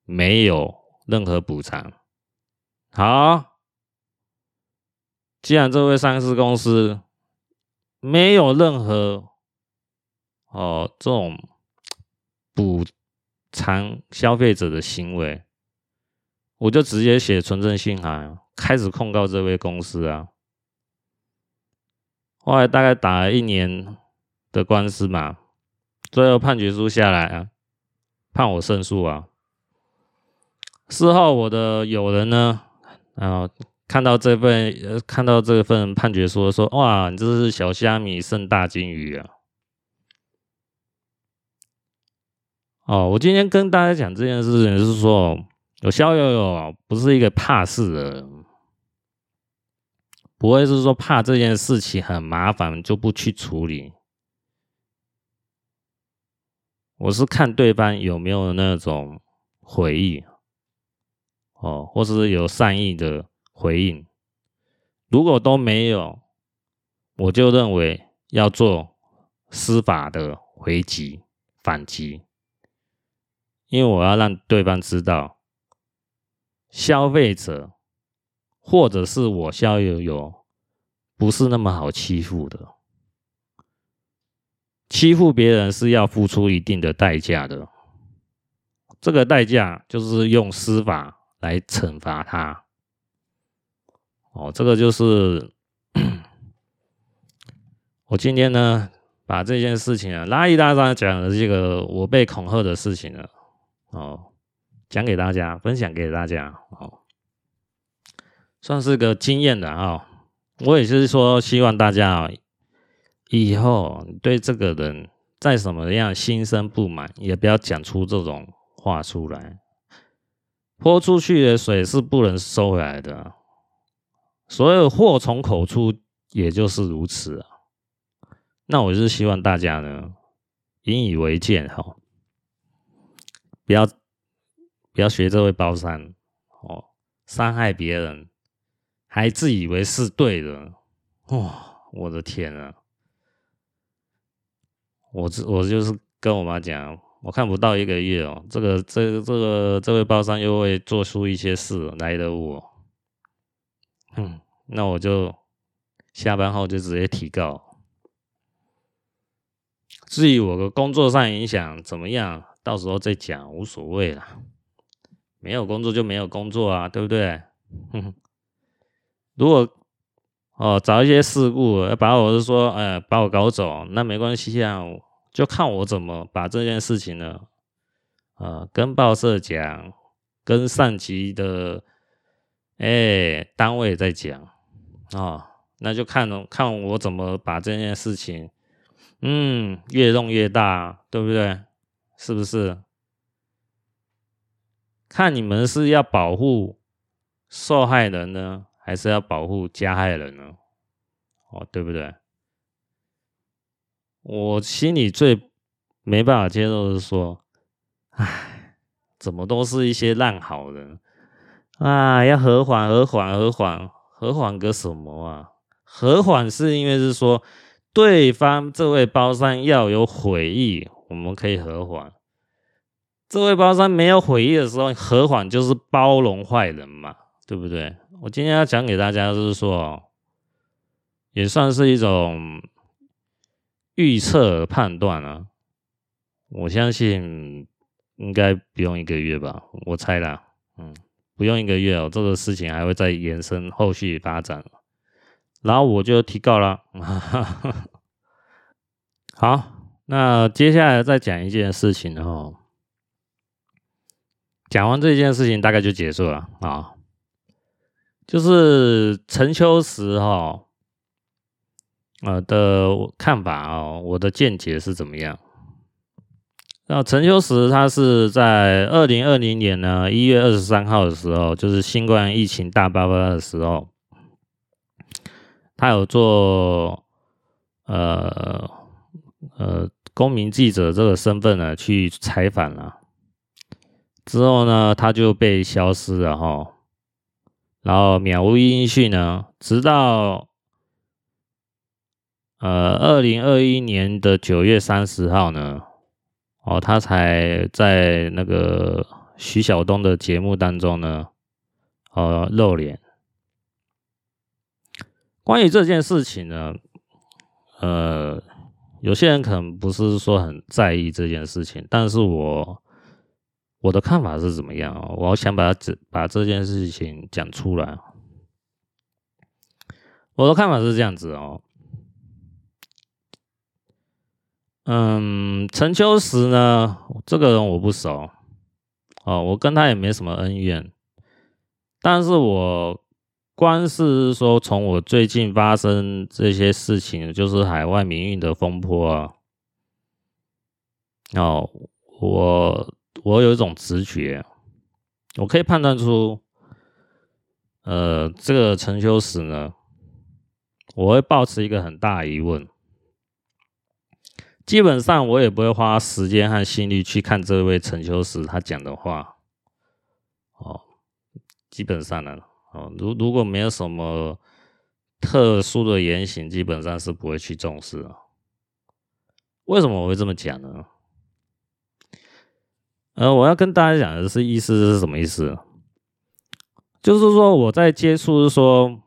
Speaker 1: 没有任何补偿。好，既然这位上市公司没有任何哦这种补偿消费者的行为，我就直接写存证信函，开始控告这位公司啊。后来大概打了一年的官司嘛，最后判决书下来啊，判我胜诉啊。事后，我的友人呢，然后看到这份呃，看到这份判决书，说：“哇，你这是小虾米胜大金鱼啊！”哦，我今天跟大家讲这件事情，是说，我逍遥游不是一个怕事的人，不会是说怕这件事情很麻烦就不去处理。我是看对方有没有那种悔意。哦，或是有善意的回应，如果都没有，我就认为要做司法的回击反击，因为我要让对方知道，消费者或者是我逍遥游不是那么好欺负的，欺负别人是要付出一定的代价的，这个代价就是用司法。来惩罚他，哦，这个就是 我今天呢把这件事情啊拉一大张讲的这个我被恐吓的事情呢，哦，讲给大家，分享给大家，哦，算是个经验的啊、我也是说，希望大家啊以后对这个人再什么样心生不满，也不要讲出这种话出来。泼出去的水是不能收回来的，所有祸从口出，也就是如此啊。那我是希望大家呢，引以为戒哈，不要不要学这位包山哦，伤害别人，还自以为是对的，哇、哦，我的天啊！我这我就是跟我妈讲，我看不到一个月哦，这个这个这个这位包商又会做出一些事来的我，嗯，那我就下班后就直接提告。至于我的工作上影响怎么样，到时候再讲，无所谓啦。没有工作就没有工作啊，对不对？哼哼，如果哦找一些事故要把我是说，呃，把我搞走，那没关系啊。就看我怎么把这件事情呢，呃，跟报社讲，跟上级的哎单位再讲啊，那就看看我怎么把这件事情，嗯，越弄越大，对不对？是不是？看你们是要保护受害人呢，还是要保护加害人呢？哦，对不对？我心里最没办法接受的是说，唉，怎么都是一些烂好人啊？要和缓，和缓，和缓，和缓个什么啊？和缓是因为是说对方这位包商要有悔意，我们可以和缓。这位包商没有悔意的时候，和缓就是包容坏人嘛，对不对？我今天要讲给大家就是说，也算是一种。预测判断啊，我相信应该不用一个月吧，我猜啦，嗯，不用一个月哦，这个事情还会再延伸后续发展，然后我就提告了。好，那接下来再讲一件事情哦，讲完这件事情大概就结束了啊，就是陈秋实哈。呃的看法哦，我的见解是怎么样？那陈秋实他是在二零二零年呢一月二十三号的时候，就是新冠疫情大爆发的时候，他有做呃呃公民记者这个身份呢去采访了，之后呢他就被消失了哈，然后渺无音讯呢，直到。呃，二零二一年的九月三十号呢，哦，他才在那个徐晓东的节目当中呢，呃，露脸。关于这件事情呢，呃，有些人可能不是说很在意这件事情，但是我我的看法是怎么样哦？我想把它把这件事情讲出来。我的看法是这样子哦。嗯，陈秋实呢，这个人我不熟，哦，我跟他也没什么恩怨，但是我光是说从我最近发生这些事情，就是海外民运的风波啊，哦，我我有一种直觉，我可以判断出，呃，这个陈秋实呢，我会抱持一个很大疑问。基本上我也不会花时间和心力去看这位陈秋实他讲的话，哦，基本上呢，哦，如如果没有什么特殊的言行，基本上是不会去重视的。为什么我会这么讲呢？呃，我要跟大家讲的是意思是什么意思？就是说我在接触是说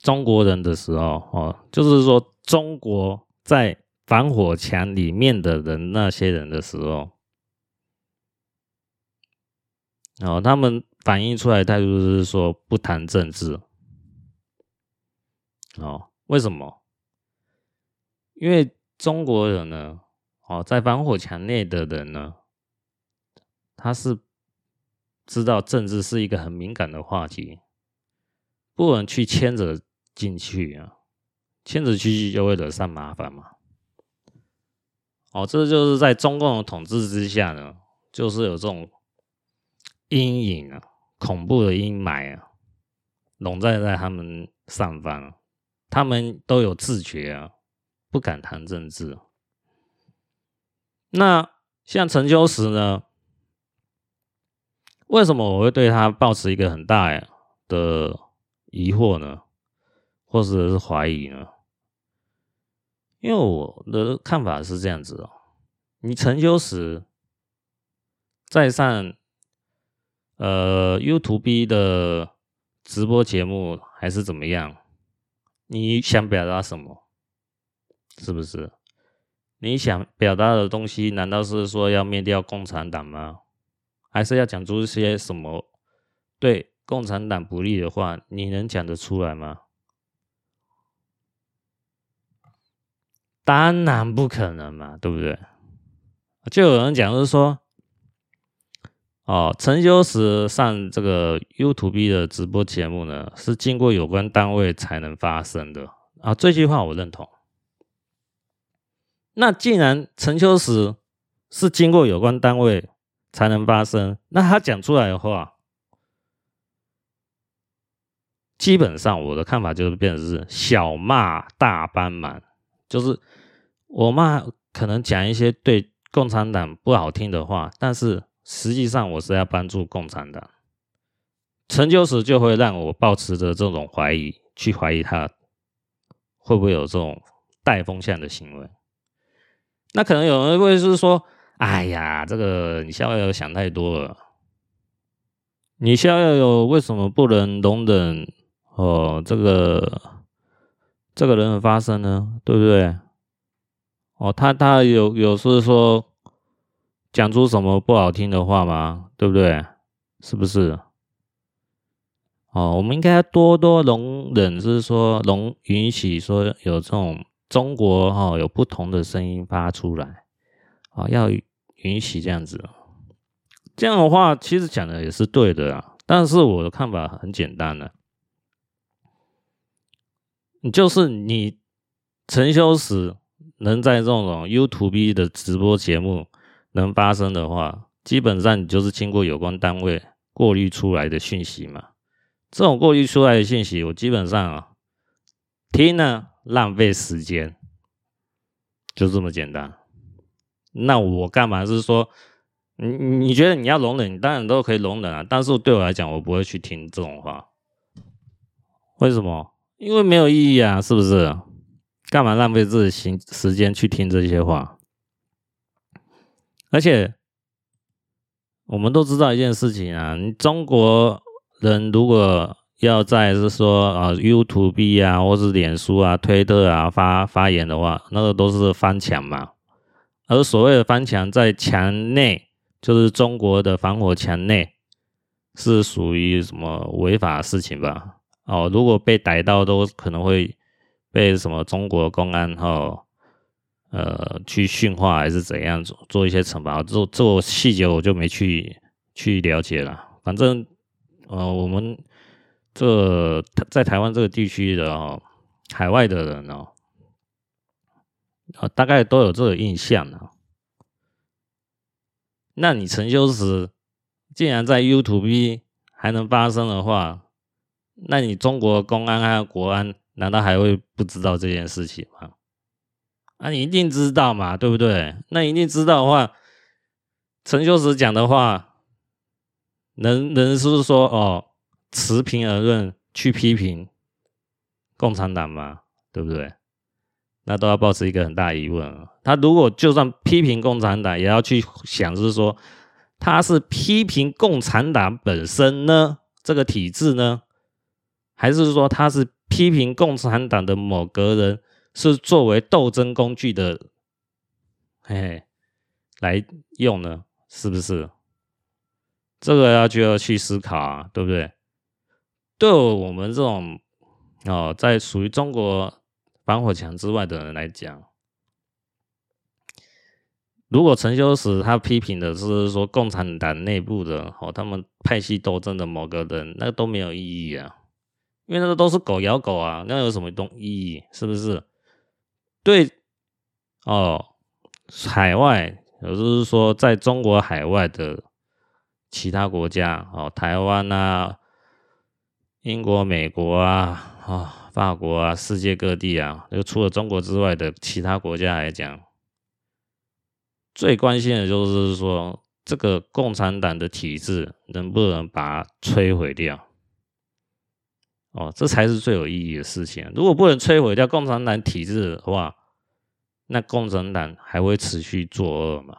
Speaker 1: 中国人的时候，哦，就是说中国在。防火墙里面的人，那些人的时候，哦，他们反映出来态度是说不谈政治，哦，为什么？因为中国人呢，哦，在防火墙内的人呢，他是知道政治是一个很敏感的话题，不能去牵着进去啊，牵着进去就会惹上麻烦嘛。哦，这就是在中共的统治之下呢，就是有这种阴影啊，恐怖的阴霾啊，笼罩在他们上方，他们都有自觉啊，不敢谈政治。那像陈秋实呢？为什么我会对他抱持一个很大的疑惑呢？或者是怀疑呢？因为我的看法是这样子哦，你陈秋实在上呃 YouTube 的直播节目还是怎么样？你想表达什么？是不是？你想表达的东西，难道是说要灭掉共产党吗？还是要讲出一些什么对共产党不利的话？你能讲得出来吗？当然不可能嘛，对不对？就有人讲，就是说，哦，陈秋实上这个 YouTube 的直播节目呢，是经过有关单位才能发生的啊。这句话我认同。那既然陈秋实是经过有关单位，才能发生。那他讲出来的话，基本上我的看法就是变成是小骂大帮忙，就是我骂可能讲一些对共产党不好听的话，但是实际上我是要帮助共产党。陈秋实就会让我抱持着这种怀疑，去怀疑他会不会有这种带风向的行为。那可能有人会是说。哎呀，这个你逍遥想太多了。你逍遥游为什么不能容忍哦这个这个人的发生呢？对不对？哦，他他有有是说讲出什么不好听的话吗？对不对？是不是？哦，我们应该多多容忍，就是说容允许说有这种中国哈、哦、有不同的声音发出来啊、哦，要。允许这样子，这样的话其实讲的也是对的啊。但是我的看法很简单的，你就是你陈修时能在这种 YouTube 的直播节目能发生的话，基本上你就是经过有关单位过滤出来的讯息嘛。这种过滤出来的讯息，我基本上啊听呢浪费时间，就这么简单。那我干嘛是说，你你觉得你要容忍，你当然都可以容忍啊。但是对我来讲，我不会去听这种话。为什么？因为没有意义啊，是不是？干嘛浪费自己时间去听这些话？而且我们都知道一件事情啊，你中国人如果要在是说啊 YouTube 啊，或是脸书啊、推特啊发发言的话，那个都是翻墙嘛。而所谓的翻墙，在墙内，就是中国的防火墙内，是属于什么违法事情吧？哦，如果被逮到，都可能会被什么中国公安哈、哦，呃，去训话还是怎样做做一些惩罚？做做细节我就没去去了解了。反正，呃，我们这在台湾这个地区的哦，海外的人哦。啊，大概都有这个印象呢。那你陈修实既然在 YouTube 还能发生的话，那你中国公安还有国安难道还会不知道这件事情吗？啊，你一定知道嘛，对不对？那一定知道的话，陈秀实讲的话，能能是说哦，持平而论去批评共产党吗？对不对？那都要保持一个很大疑问啊！他如果就算批评共产党，也要去想，就是说他是批评共产党本身呢，这个体制呢，还是说他是批评共产党的某个人，是作为斗争工具的，嘿嘿，来用呢？是不是？这个要就要去思考啊，对不对？对我们这种哦，在属于中国。防火墙之外的人来讲，如果陈修实他批评的是说共产党内部的哦，他们派系斗争的某个人，那都没有意义啊，因为那个都是狗咬狗啊，那有什么东意义？是不是？对哦，海外，也就是说，在中国海外的其他国家，哦，台湾啊、英国、美国啊、啊、法国啊，世界各地啊，就除了中国之外的其他国家来讲，最关心的就是说，这个共产党的体制能不能把它摧毁掉？哦，这才是最有意义的事情。如果不能摧毁掉共产党体制的话，那共产党还会持续作恶吗？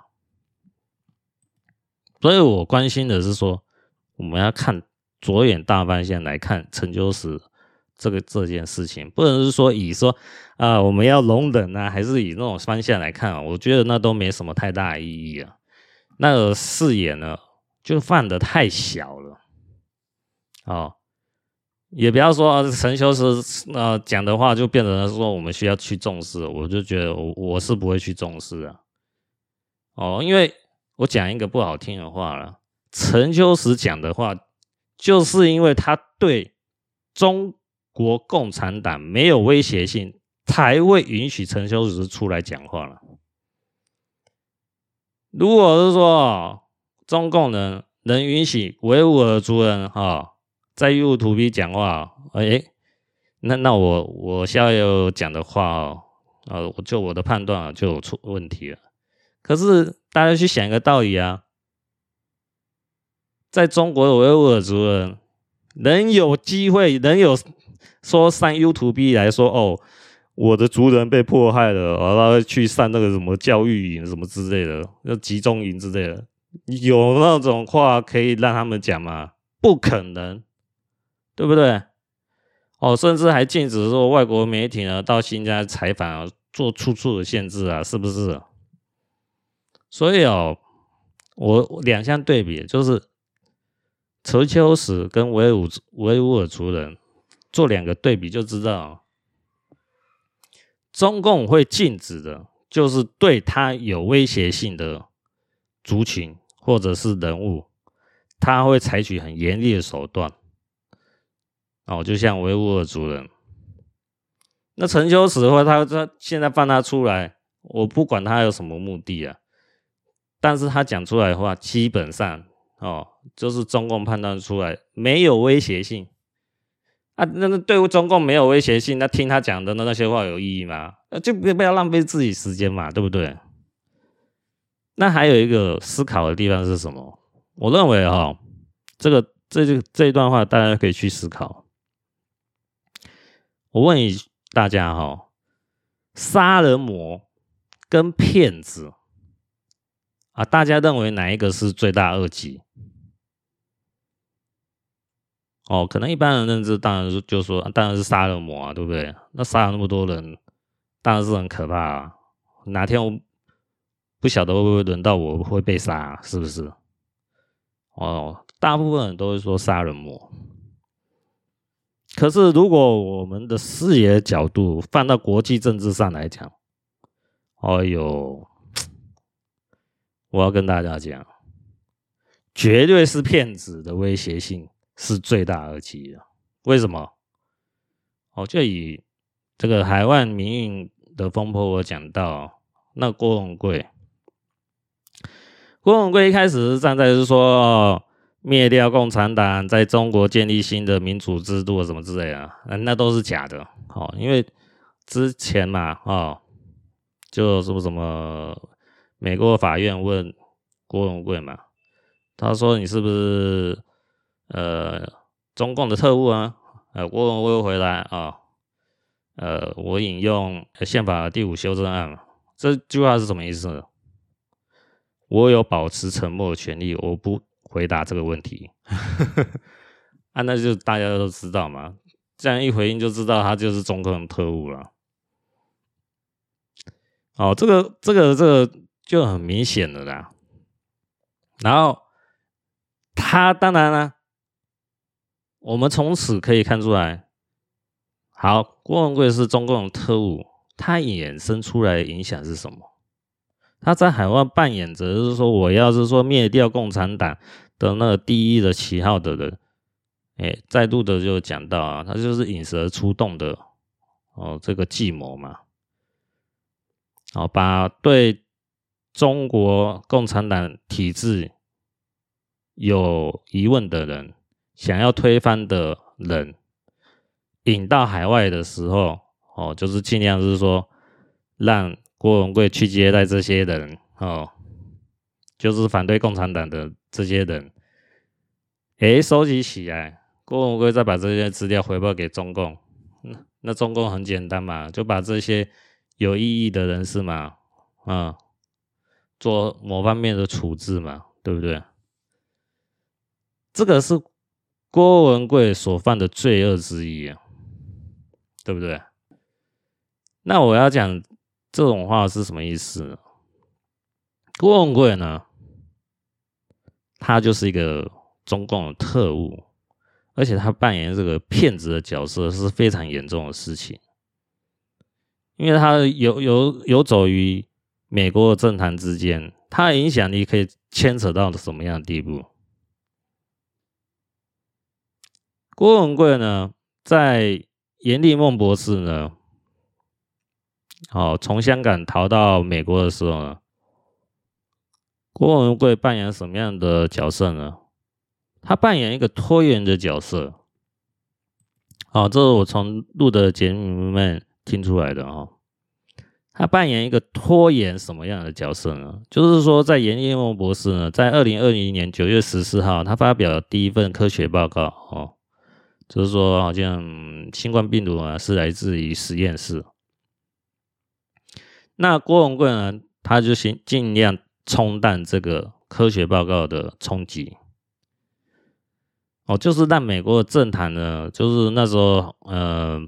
Speaker 1: 所以我关心的是说，我们要看着眼大方向来看陈秋实这个这件事情，不能是说以说啊我们要容忍啊，还是以那种方向来看啊？我觉得那都没什么太大意义啊。那个视野呢，就放的太小了，哦。也不要说陈秋实呃讲的话就变成了说我们需要去重视，我就觉得我我是不会去重视啊。哦，因为我讲一个不好听的话了，陈秋实讲的话，就是因为他对中国共产党没有威胁性，才会允许陈秋实出来讲话了。如果是说中共能能允许维吾尔族人哈。在 YouTube 讲话，哎，那那我我现在有讲的话哦，呃，我就我的判断啊就出问题了。可是大家去想一个道理啊，在中国的维吾尔族人能有机会，能有说上 YouTube 来说哦，我的族人被迫害了，然后去上那个什么教育营什么之类的，要集中营之类的，有那种话可以让他们讲吗？不可能。对不对？哦，甚至还禁止说外国媒体呢到新疆采访啊，做处处的限制啊，是不是？所以哦，我两项对比，就是陈秋实跟维吾维吾尔族人做两个对比，就知道中共会禁止的，就是对他有威胁性的族群或者是人物，他会采取很严厉的手段。哦，就像维吾尔族人，那陈秋实的话，他他现在放他出来，我不管他有什么目的啊，但是他讲出来的话，基本上哦，就是中共判断出来没有威胁性啊，那那对中共没有威胁性，那听他讲的那那些话有意义吗？就不不要浪费自己时间嘛，对不对？那还有一个思考的地方是什么？我认为哈、哦，这个这这这一段话，大家可以去思考。我问你大家哈，杀人魔跟骗子啊，大家认为哪一个是罪大恶极？哦，可能一般人认知当然是就说，当然是杀人魔啊，对不对？那杀了那么多人，当然是很可怕啊。哪天我不晓得会不会轮到我会被杀，是不是？哦，大部分人都会说杀人魔。可是，如果我们的视野角度放到国际政治上来讲，哎呦，我要跟大家讲，绝对是骗子的威胁性是最大而极的。为什么？哦，就以这个海外民运的风波，我讲到那郭文贵，郭文贵一开始站在是说。灭掉共产党，在中国建立新的民主制度什么之类的，那都是假的。哦，因为之前嘛，哦，就什么什么，美国法院问郭文贵嘛，他说你是不是呃中共的特务啊？呃，郭文贵回来啊、呃，我引用宪法第五修正案嘛，这句话是什么意思？我有保持沉默的权利，我不。回答这个问题，啊，那就大家都知道嘛。这样一回应就知道他就是中共特务了。哦，这个、这个、这个就很明显的啦。然后他当然了，我们从此可以看出来，好，郭文贵是中共特务，他衍生出来的影响是什么？他在海外扮演着，就是说，我要是说灭掉共产党的那第一的旗号的人，哎，再度的就讲到啊，他就是引蛇出洞的哦，这个计谋嘛，哦，把对中国共产党体制有疑问的人，想要推翻的人，引到海外的时候，哦，就是尽量是说，让郭文贵去接待这些人，哦，就是反对共产党的这些人，诶，收集起来，郭文贵再把这些资料回报给中共，那那中共很简单嘛，就把这些有异议的人士嘛，啊。做某方面的处置嘛，对不对？这个是郭文贵所犯的罪恶之一啊，对不对？那我要讲这种话是什么意思呢？郭文贵呢，他就是一个中共的特务，而且他扮演这个骗子的角色是非常严重的事情，因为他游游游走于。美国的政坛之间，他的影响力可以牵扯到什么样的地步？郭文贵呢，在严立孟博士呢，哦，从香港逃到美国的时候呢，郭文贵扮演什么样的角色呢？他扮演一个拖延的角色。哦，这是我从录的节目里面听出来的哦。他扮演一个拖延什么样的角色呢？就是说，在严立孟博士呢，在二零二零年九月十四号，他发表了第一份科学报告哦，就是说，好像新冠病毒啊是来自于实验室。那郭文贵呢，他就先尽量冲淡这个科学报告的冲击，哦，就是让美国的政坛呢，就是那时候，呃。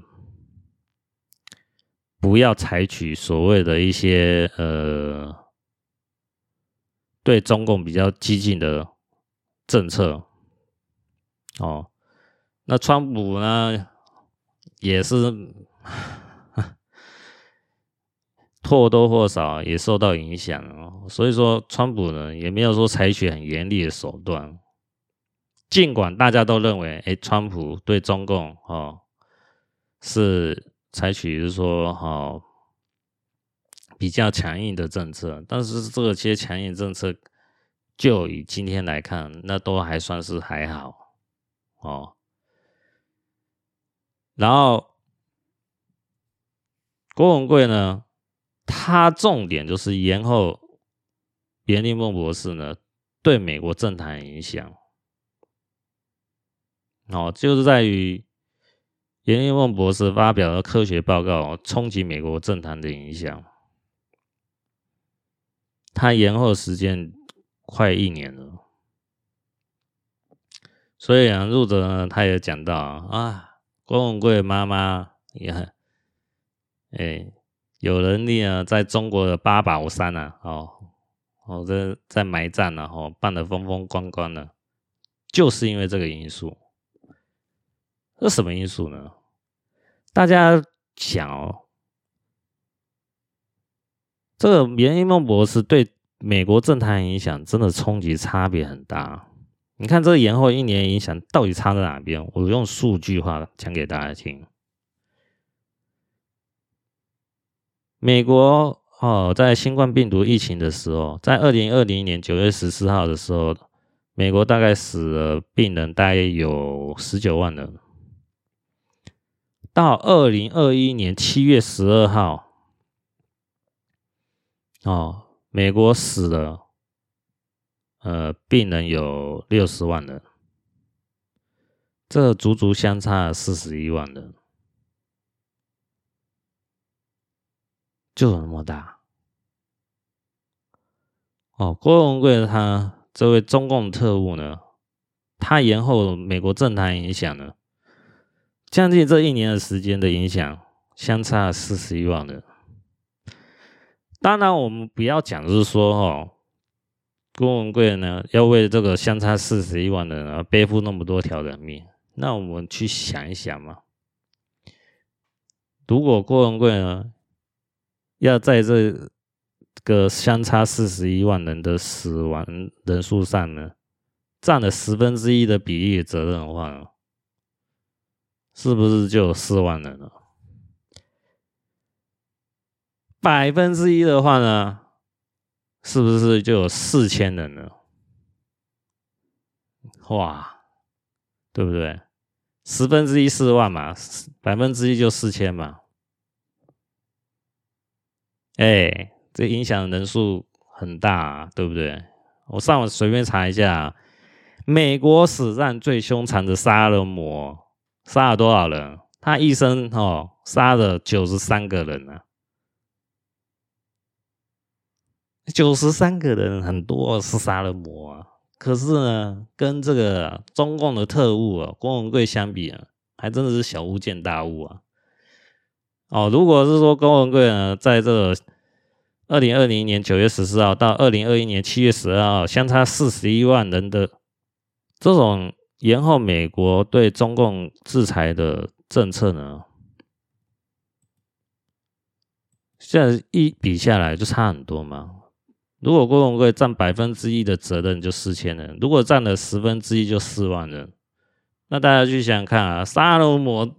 Speaker 1: 不要采取所谓的一些呃，对中共比较激进的政策哦。那川普呢，也是 或多或少也受到影响哦。所以说，川普呢也没有说采取很严厉的手段，尽管大家都认为，哎，川普对中共哦是。采取就是说，哈，比较强硬的政策，但是这些强硬政策，就以今天来看，那都还算是还好，哦。然后郭文贵呢，他重点就是延后严立孟博士呢对美国政坛影响，哦，就是在于。严立梦博士发表了科学报告，冲击美国政坛的影响。他延后时间快一年了，所以啊，入者呢，他也讲到啊，郭文贵妈妈也很，哎，有能力啊，在中国的八宝山啊，哦，哦，这在埋葬啊，哦，办的风风光光的，就是因为这个因素。这什么因素呢？大家想哦，这个严立孟博士对美国政坛影响真的冲击差别很大。你看这个延后一年影响到底差在哪边？我用数据化讲给大家听。美国哦，在新冠病毒疫情的时候，在二零二零年九月十四号的时候，美国大概死了病人大约有十九万人。到二零二一年七月十二号，哦，美国死了，呃，病人有六十万人，这足足相差四十一万人，就那么大。哦，郭文贵他这位中共特务呢，他延后美国政坛影响呢。将近这一年的时间的影响，相差四十一万人。当然，我们不要讲，就是说，哦，郭文贵呢要为这个相差四十一万人而背负那么多条人命。那我们去想一想嘛，如果郭文贵呢要在这个相差四十一万人的死亡人数上呢，占了十分之一的比例责任的话呢，是不是就有四万人了？百分之一的话呢，是不是就有四千人了？哇，对不对？十分之一四万嘛，百分之一就四千嘛。哎，这影响人数很大啊，对不对？我上网随便查一下，美国史上最凶残的杀人魔杀了多少人？他一生哦杀了九十三个人啊，九十三个人很多是杀人魔啊。可是呢，跟这个中共的特务啊郭文贵相比啊，还真的是小巫见大巫啊。哦，如果是说郭文贵呢，在这个二零二零年九月十四号到二零二一年七月十二号，相差四十一万人的这种延后美国对中共制裁的政策呢，现在一比下来就差很多嘛。如果郭文贵占百分之一的责任，就四千人；如果占了十分之一，就四万人。那大家去想想看啊，杀人魔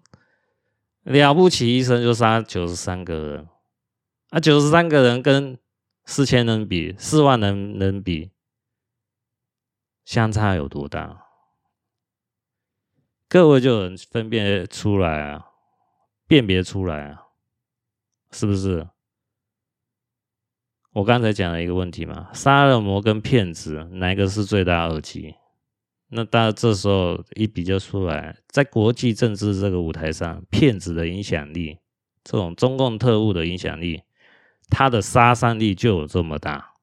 Speaker 1: 了不起，一生就杀九十三个人。啊，九十三个人跟四千人比，四万人人比，相差有多大？各位就能分辨出来啊，辨别出来啊，是不是？我刚才讲了一个问题嘛，杀人魔跟骗子哪个是最大恶极？那大家这时候一比较出来，在国际政治这个舞台上，骗子的影响力，这种中共特务的影响力。他的杀伤力就有这么大，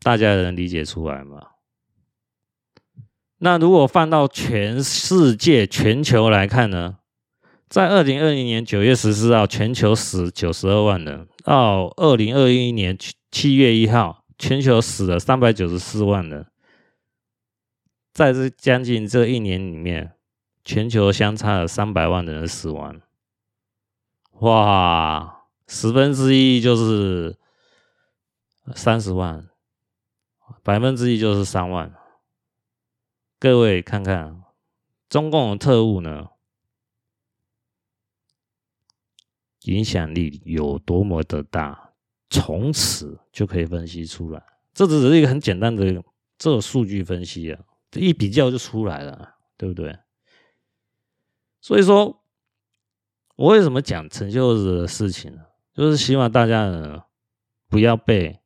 Speaker 1: 大家能理解出来吗？那如果放到全世界、全球来看呢？在二零二零年九月十四号，全球死九十二万人；到二零二一年七月一号，全球死了三百九十四万人。在这将近这一年里面，全球相差了三百万人死亡。哇，十分之一就是三十万，百分之一就是三万。各位看看，中共的特务呢，影响力有多么的大，从此就可以分析出来。这只是一个很简单的这个数据分析啊，这一比较就出来了，对不对？所以说。我为什么讲陈秀子的事情呢？就是希望大家呢不要被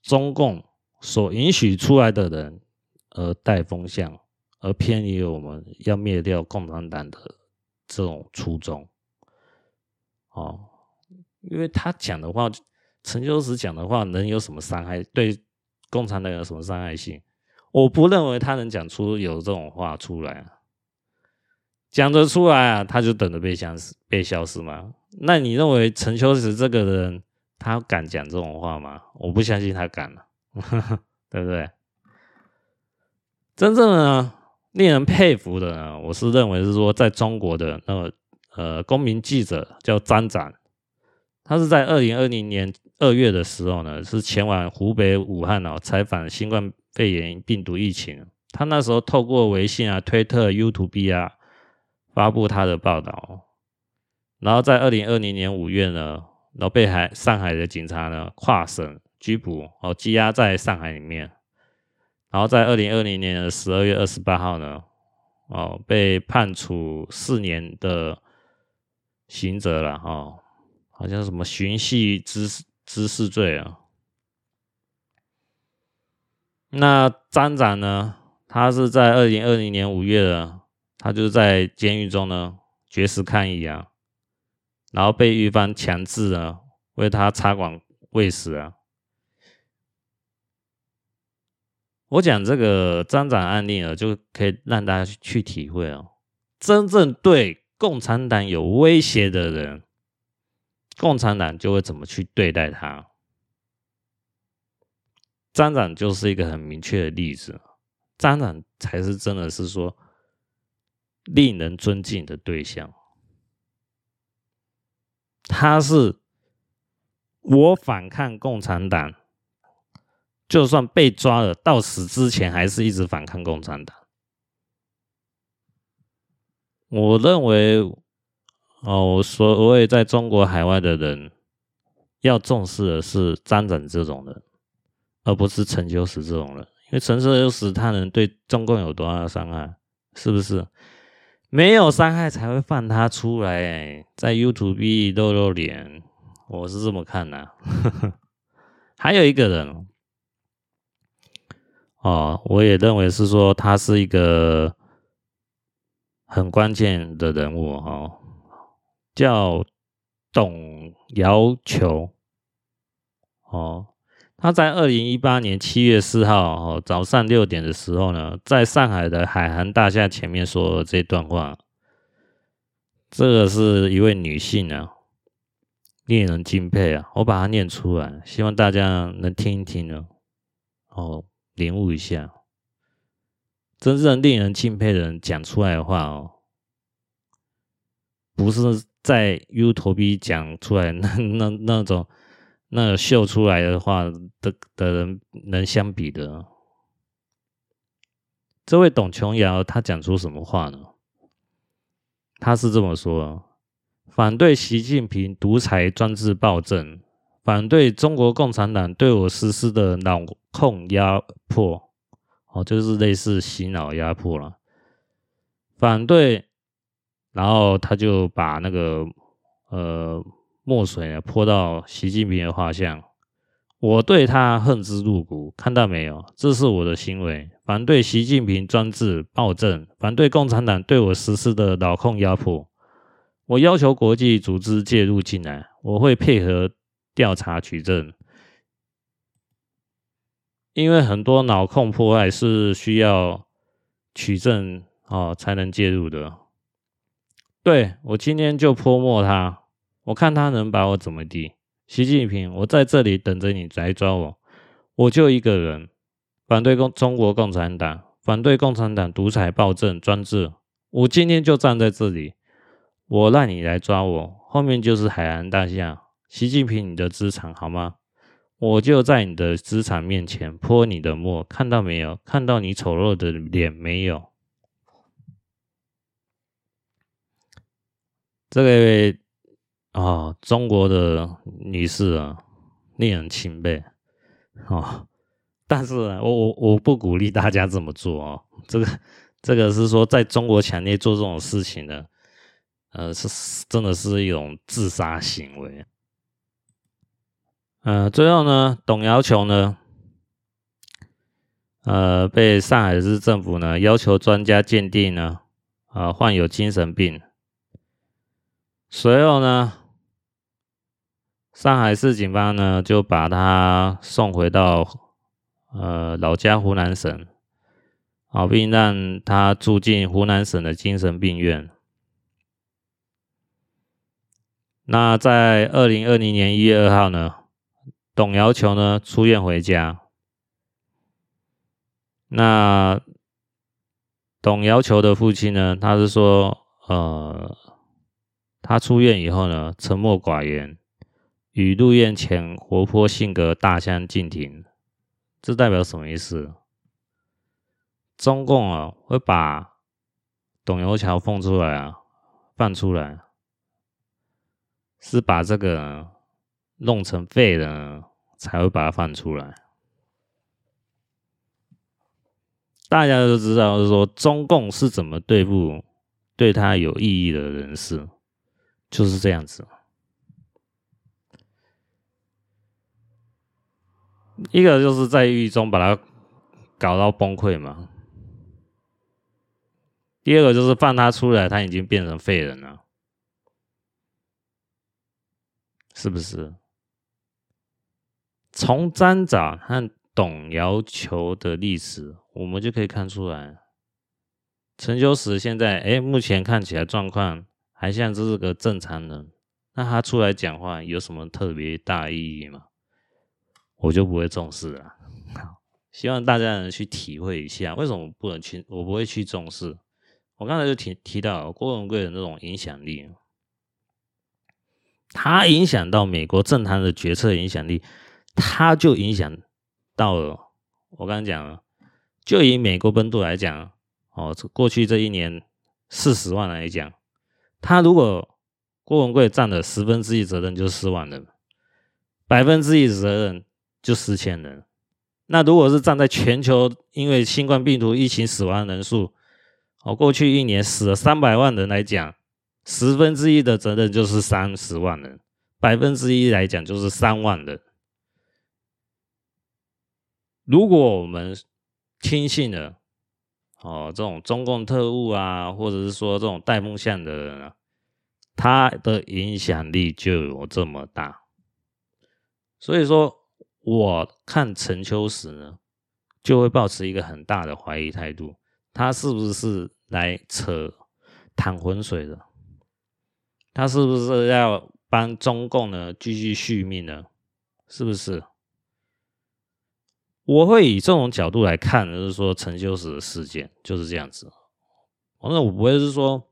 Speaker 1: 中共所允许出来的人而带风向，而偏离我们要灭掉共产党的这种初衷。哦，因为他讲的话，陈秋实讲的话能有什么伤害？对共产党有什么伤害性？我不认为他能讲出有这种话出来啊。讲得出来啊，他就等着被消失，被消失吗？那你认为陈秋实这个人，他敢讲这种话吗？我不相信他敢了，对不对？真正的呢，令人佩服的呢，我是认为是说，在中国的那个呃公民记者叫张展，他是在二零二零年二月的时候呢，是前往湖北武汉哦采访新冠肺炎病毒疫情。他那时候透过微信啊、推特、YouTube 啊。发布他的报道，然后在二零二零年五月呢，然后被海上海的警察呢跨省拘捕哦，羁押在上海里面，然后在二零二零年的十二月二十八号呢，哦被判处四年的刑责了哦，好像什么寻衅滋滋事罪啊。那张展呢，他是在二零二零年五月的。他就是在监狱中呢，绝食抗议啊，然后被狱方强制呢为他插管喂食啊。我讲这个张展案例呢，就可以让大家去去体会哦，真正对共产党有威胁的人，共产党就会怎么去对待他。张展就是一个很明确的例子，张展才是真的是说。令人尊敬的对象，他是我反抗共产党，就算被抓了，到死之前还是一直反抗共产党。我认为，哦，所谓在中国海外的人，要重视的是张展这种人，而不是陈秋实这种人。因为陈秋实他能对中共有多大的伤害？是不是？没有伤害才会放他出来，在 YouTube 露露脸，我是这么看的啊。还有一个人，哦，我也认为是说他是一个很关键的人物哦，叫。董瑶球，哦，他在二零一八年七月四号哦早上六点的时候呢，在上海的海航大厦前面说了这段话，这个是一位女性啊，令人敬佩啊，我把它念出来，希望大家能听一听呢，哦，领悟一下，真正令人敬佩的人讲出来的话哦，不是。在 U 头 B 讲出来那那那种那秀出来的话的的人能相比的？这位董琼瑶他讲出什么话呢？他是这么说：反对习近平独裁专制暴政，反对中国共产党对我实施的脑控压迫，哦，就是类似洗脑压迫了，反对。然后他就把那个呃墨水呢泼到习近平的画像，我对他恨之入骨，看到没有？这是我的行为，反对习近平专制暴政，反对共产党对我实施的脑控压迫。我要求国际组织介入进来，我会配合调查取证，因为很多脑控破坏是需要取证哦才能介入的。对，我今天就泼墨他，我看他能把我怎么地。习近平，我在这里等着你来抓我，我就一个人，反对共中国共产党，反对共产党独裁暴政专制。我今天就站在这里，我让你来抓我，后面就是海南大厦。习近平，你的资产好吗？我就在你的资产面前泼你的墨，看到没有？看到你丑陋的脸没有？这位啊、哦，中国的女士啊，令人钦佩哦。但是我我我不鼓励大家这么做哦。这个这个是说，在中国强烈做这种事情的，呃，是真的是一种自杀行为。呃，最后呢，董瑶琼呢，呃，被上海市政府呢要求专家鉴定呢，啊、呃，患有精神病。随后呢，上海市警方呢就把他送回到呃老家湖南省，啊，并让他住进湖南省的精神病院。那在二零二零年一月二号呢，董瑶球呢出院回家。那董瑶球的父亲呢，他是说，呃。他出院以后呢，沉默寡言，与入院前活泼性格大相径庭。这代表什么意思？中共啊，会把董瑶球放出来啊，放出来，是把这个弄成废人，才会把它放出来。大家都知道，是说中共是怎么对付对他有意义的人士。就是这样子，一个就是在狱中把他搞到崩溃嘛，第二个就是放他出来，他已经变成废人了，是不是？从张展和董瑶球的历史，我们就可以看出来，陈秋实现在哎，目前看起来状况。还像这是个正常人，那他出来讲话有什么特别大意义吗？我就不会重视了。希望大家能去体会一下，为什么不能去？我不会去重视。我刚才就提提到郭文贵的那种影响力，他影响到美国政坛的决策影响力，他就影响到了。我刚才讲了，就以美国本土来讲，哦，过去这一年四十万来讲。他如果郭文贵占了十分之一责任，就四万人。百分之一责任就四千人。那如果是站在全球因为新冠病毒疫情死亡人数，哦，过去一年死了三百万人来讲，十分之一的责任就是三十万人，百分之一来讲就是三万人。如果我们轻信了哦，这种中共特务啊，或者是说这种带风向的人啊，他的影响力就有这么大。所以说，我看陈秋实呢，就会抱持一个很大的怀疑态度，他是不是来扯淌浑水的？他是不是要帮中共呢继续续命呢？是不是？我会以这种角度来看，就是说陈秋实的事件就是这样子。那我不会是说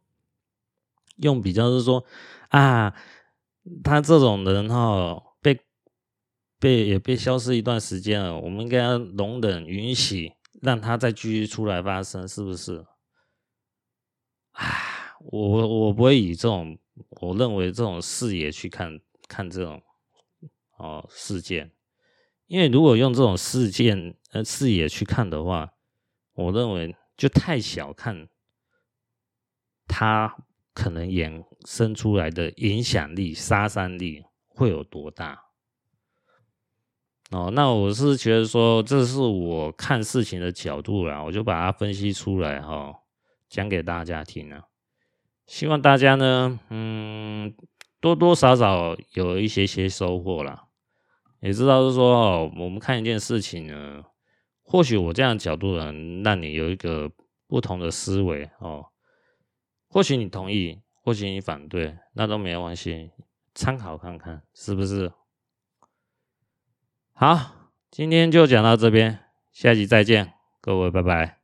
Speaker 1: 用比较是说啊，他这种人哈被被也被消失一段时间了，我们应该要容忍、允许，让他再继续出来发生，是不是？啊，我我不会以这种我认为这种视野去看看这种哦事件。因为如果用这种事件呃视野去看的话，我认为就太小看它可能衍生出来的影响力、杀伤力会有多大。哦，那我是觉得说，这是我看事情的角度啦，我就把它分析出来哈、哦，讲给大家听啊。希望大家呢，嗯，多多少少有一些些收获啦。也知道是说哦，我们看一件事情呢，或许我这样角度能让你有一个不同的思维哦。或许你同意，或许你反对，那都没有关系，参考看看是不是？好，今天就讲到这边，下集再见，各位拜拜。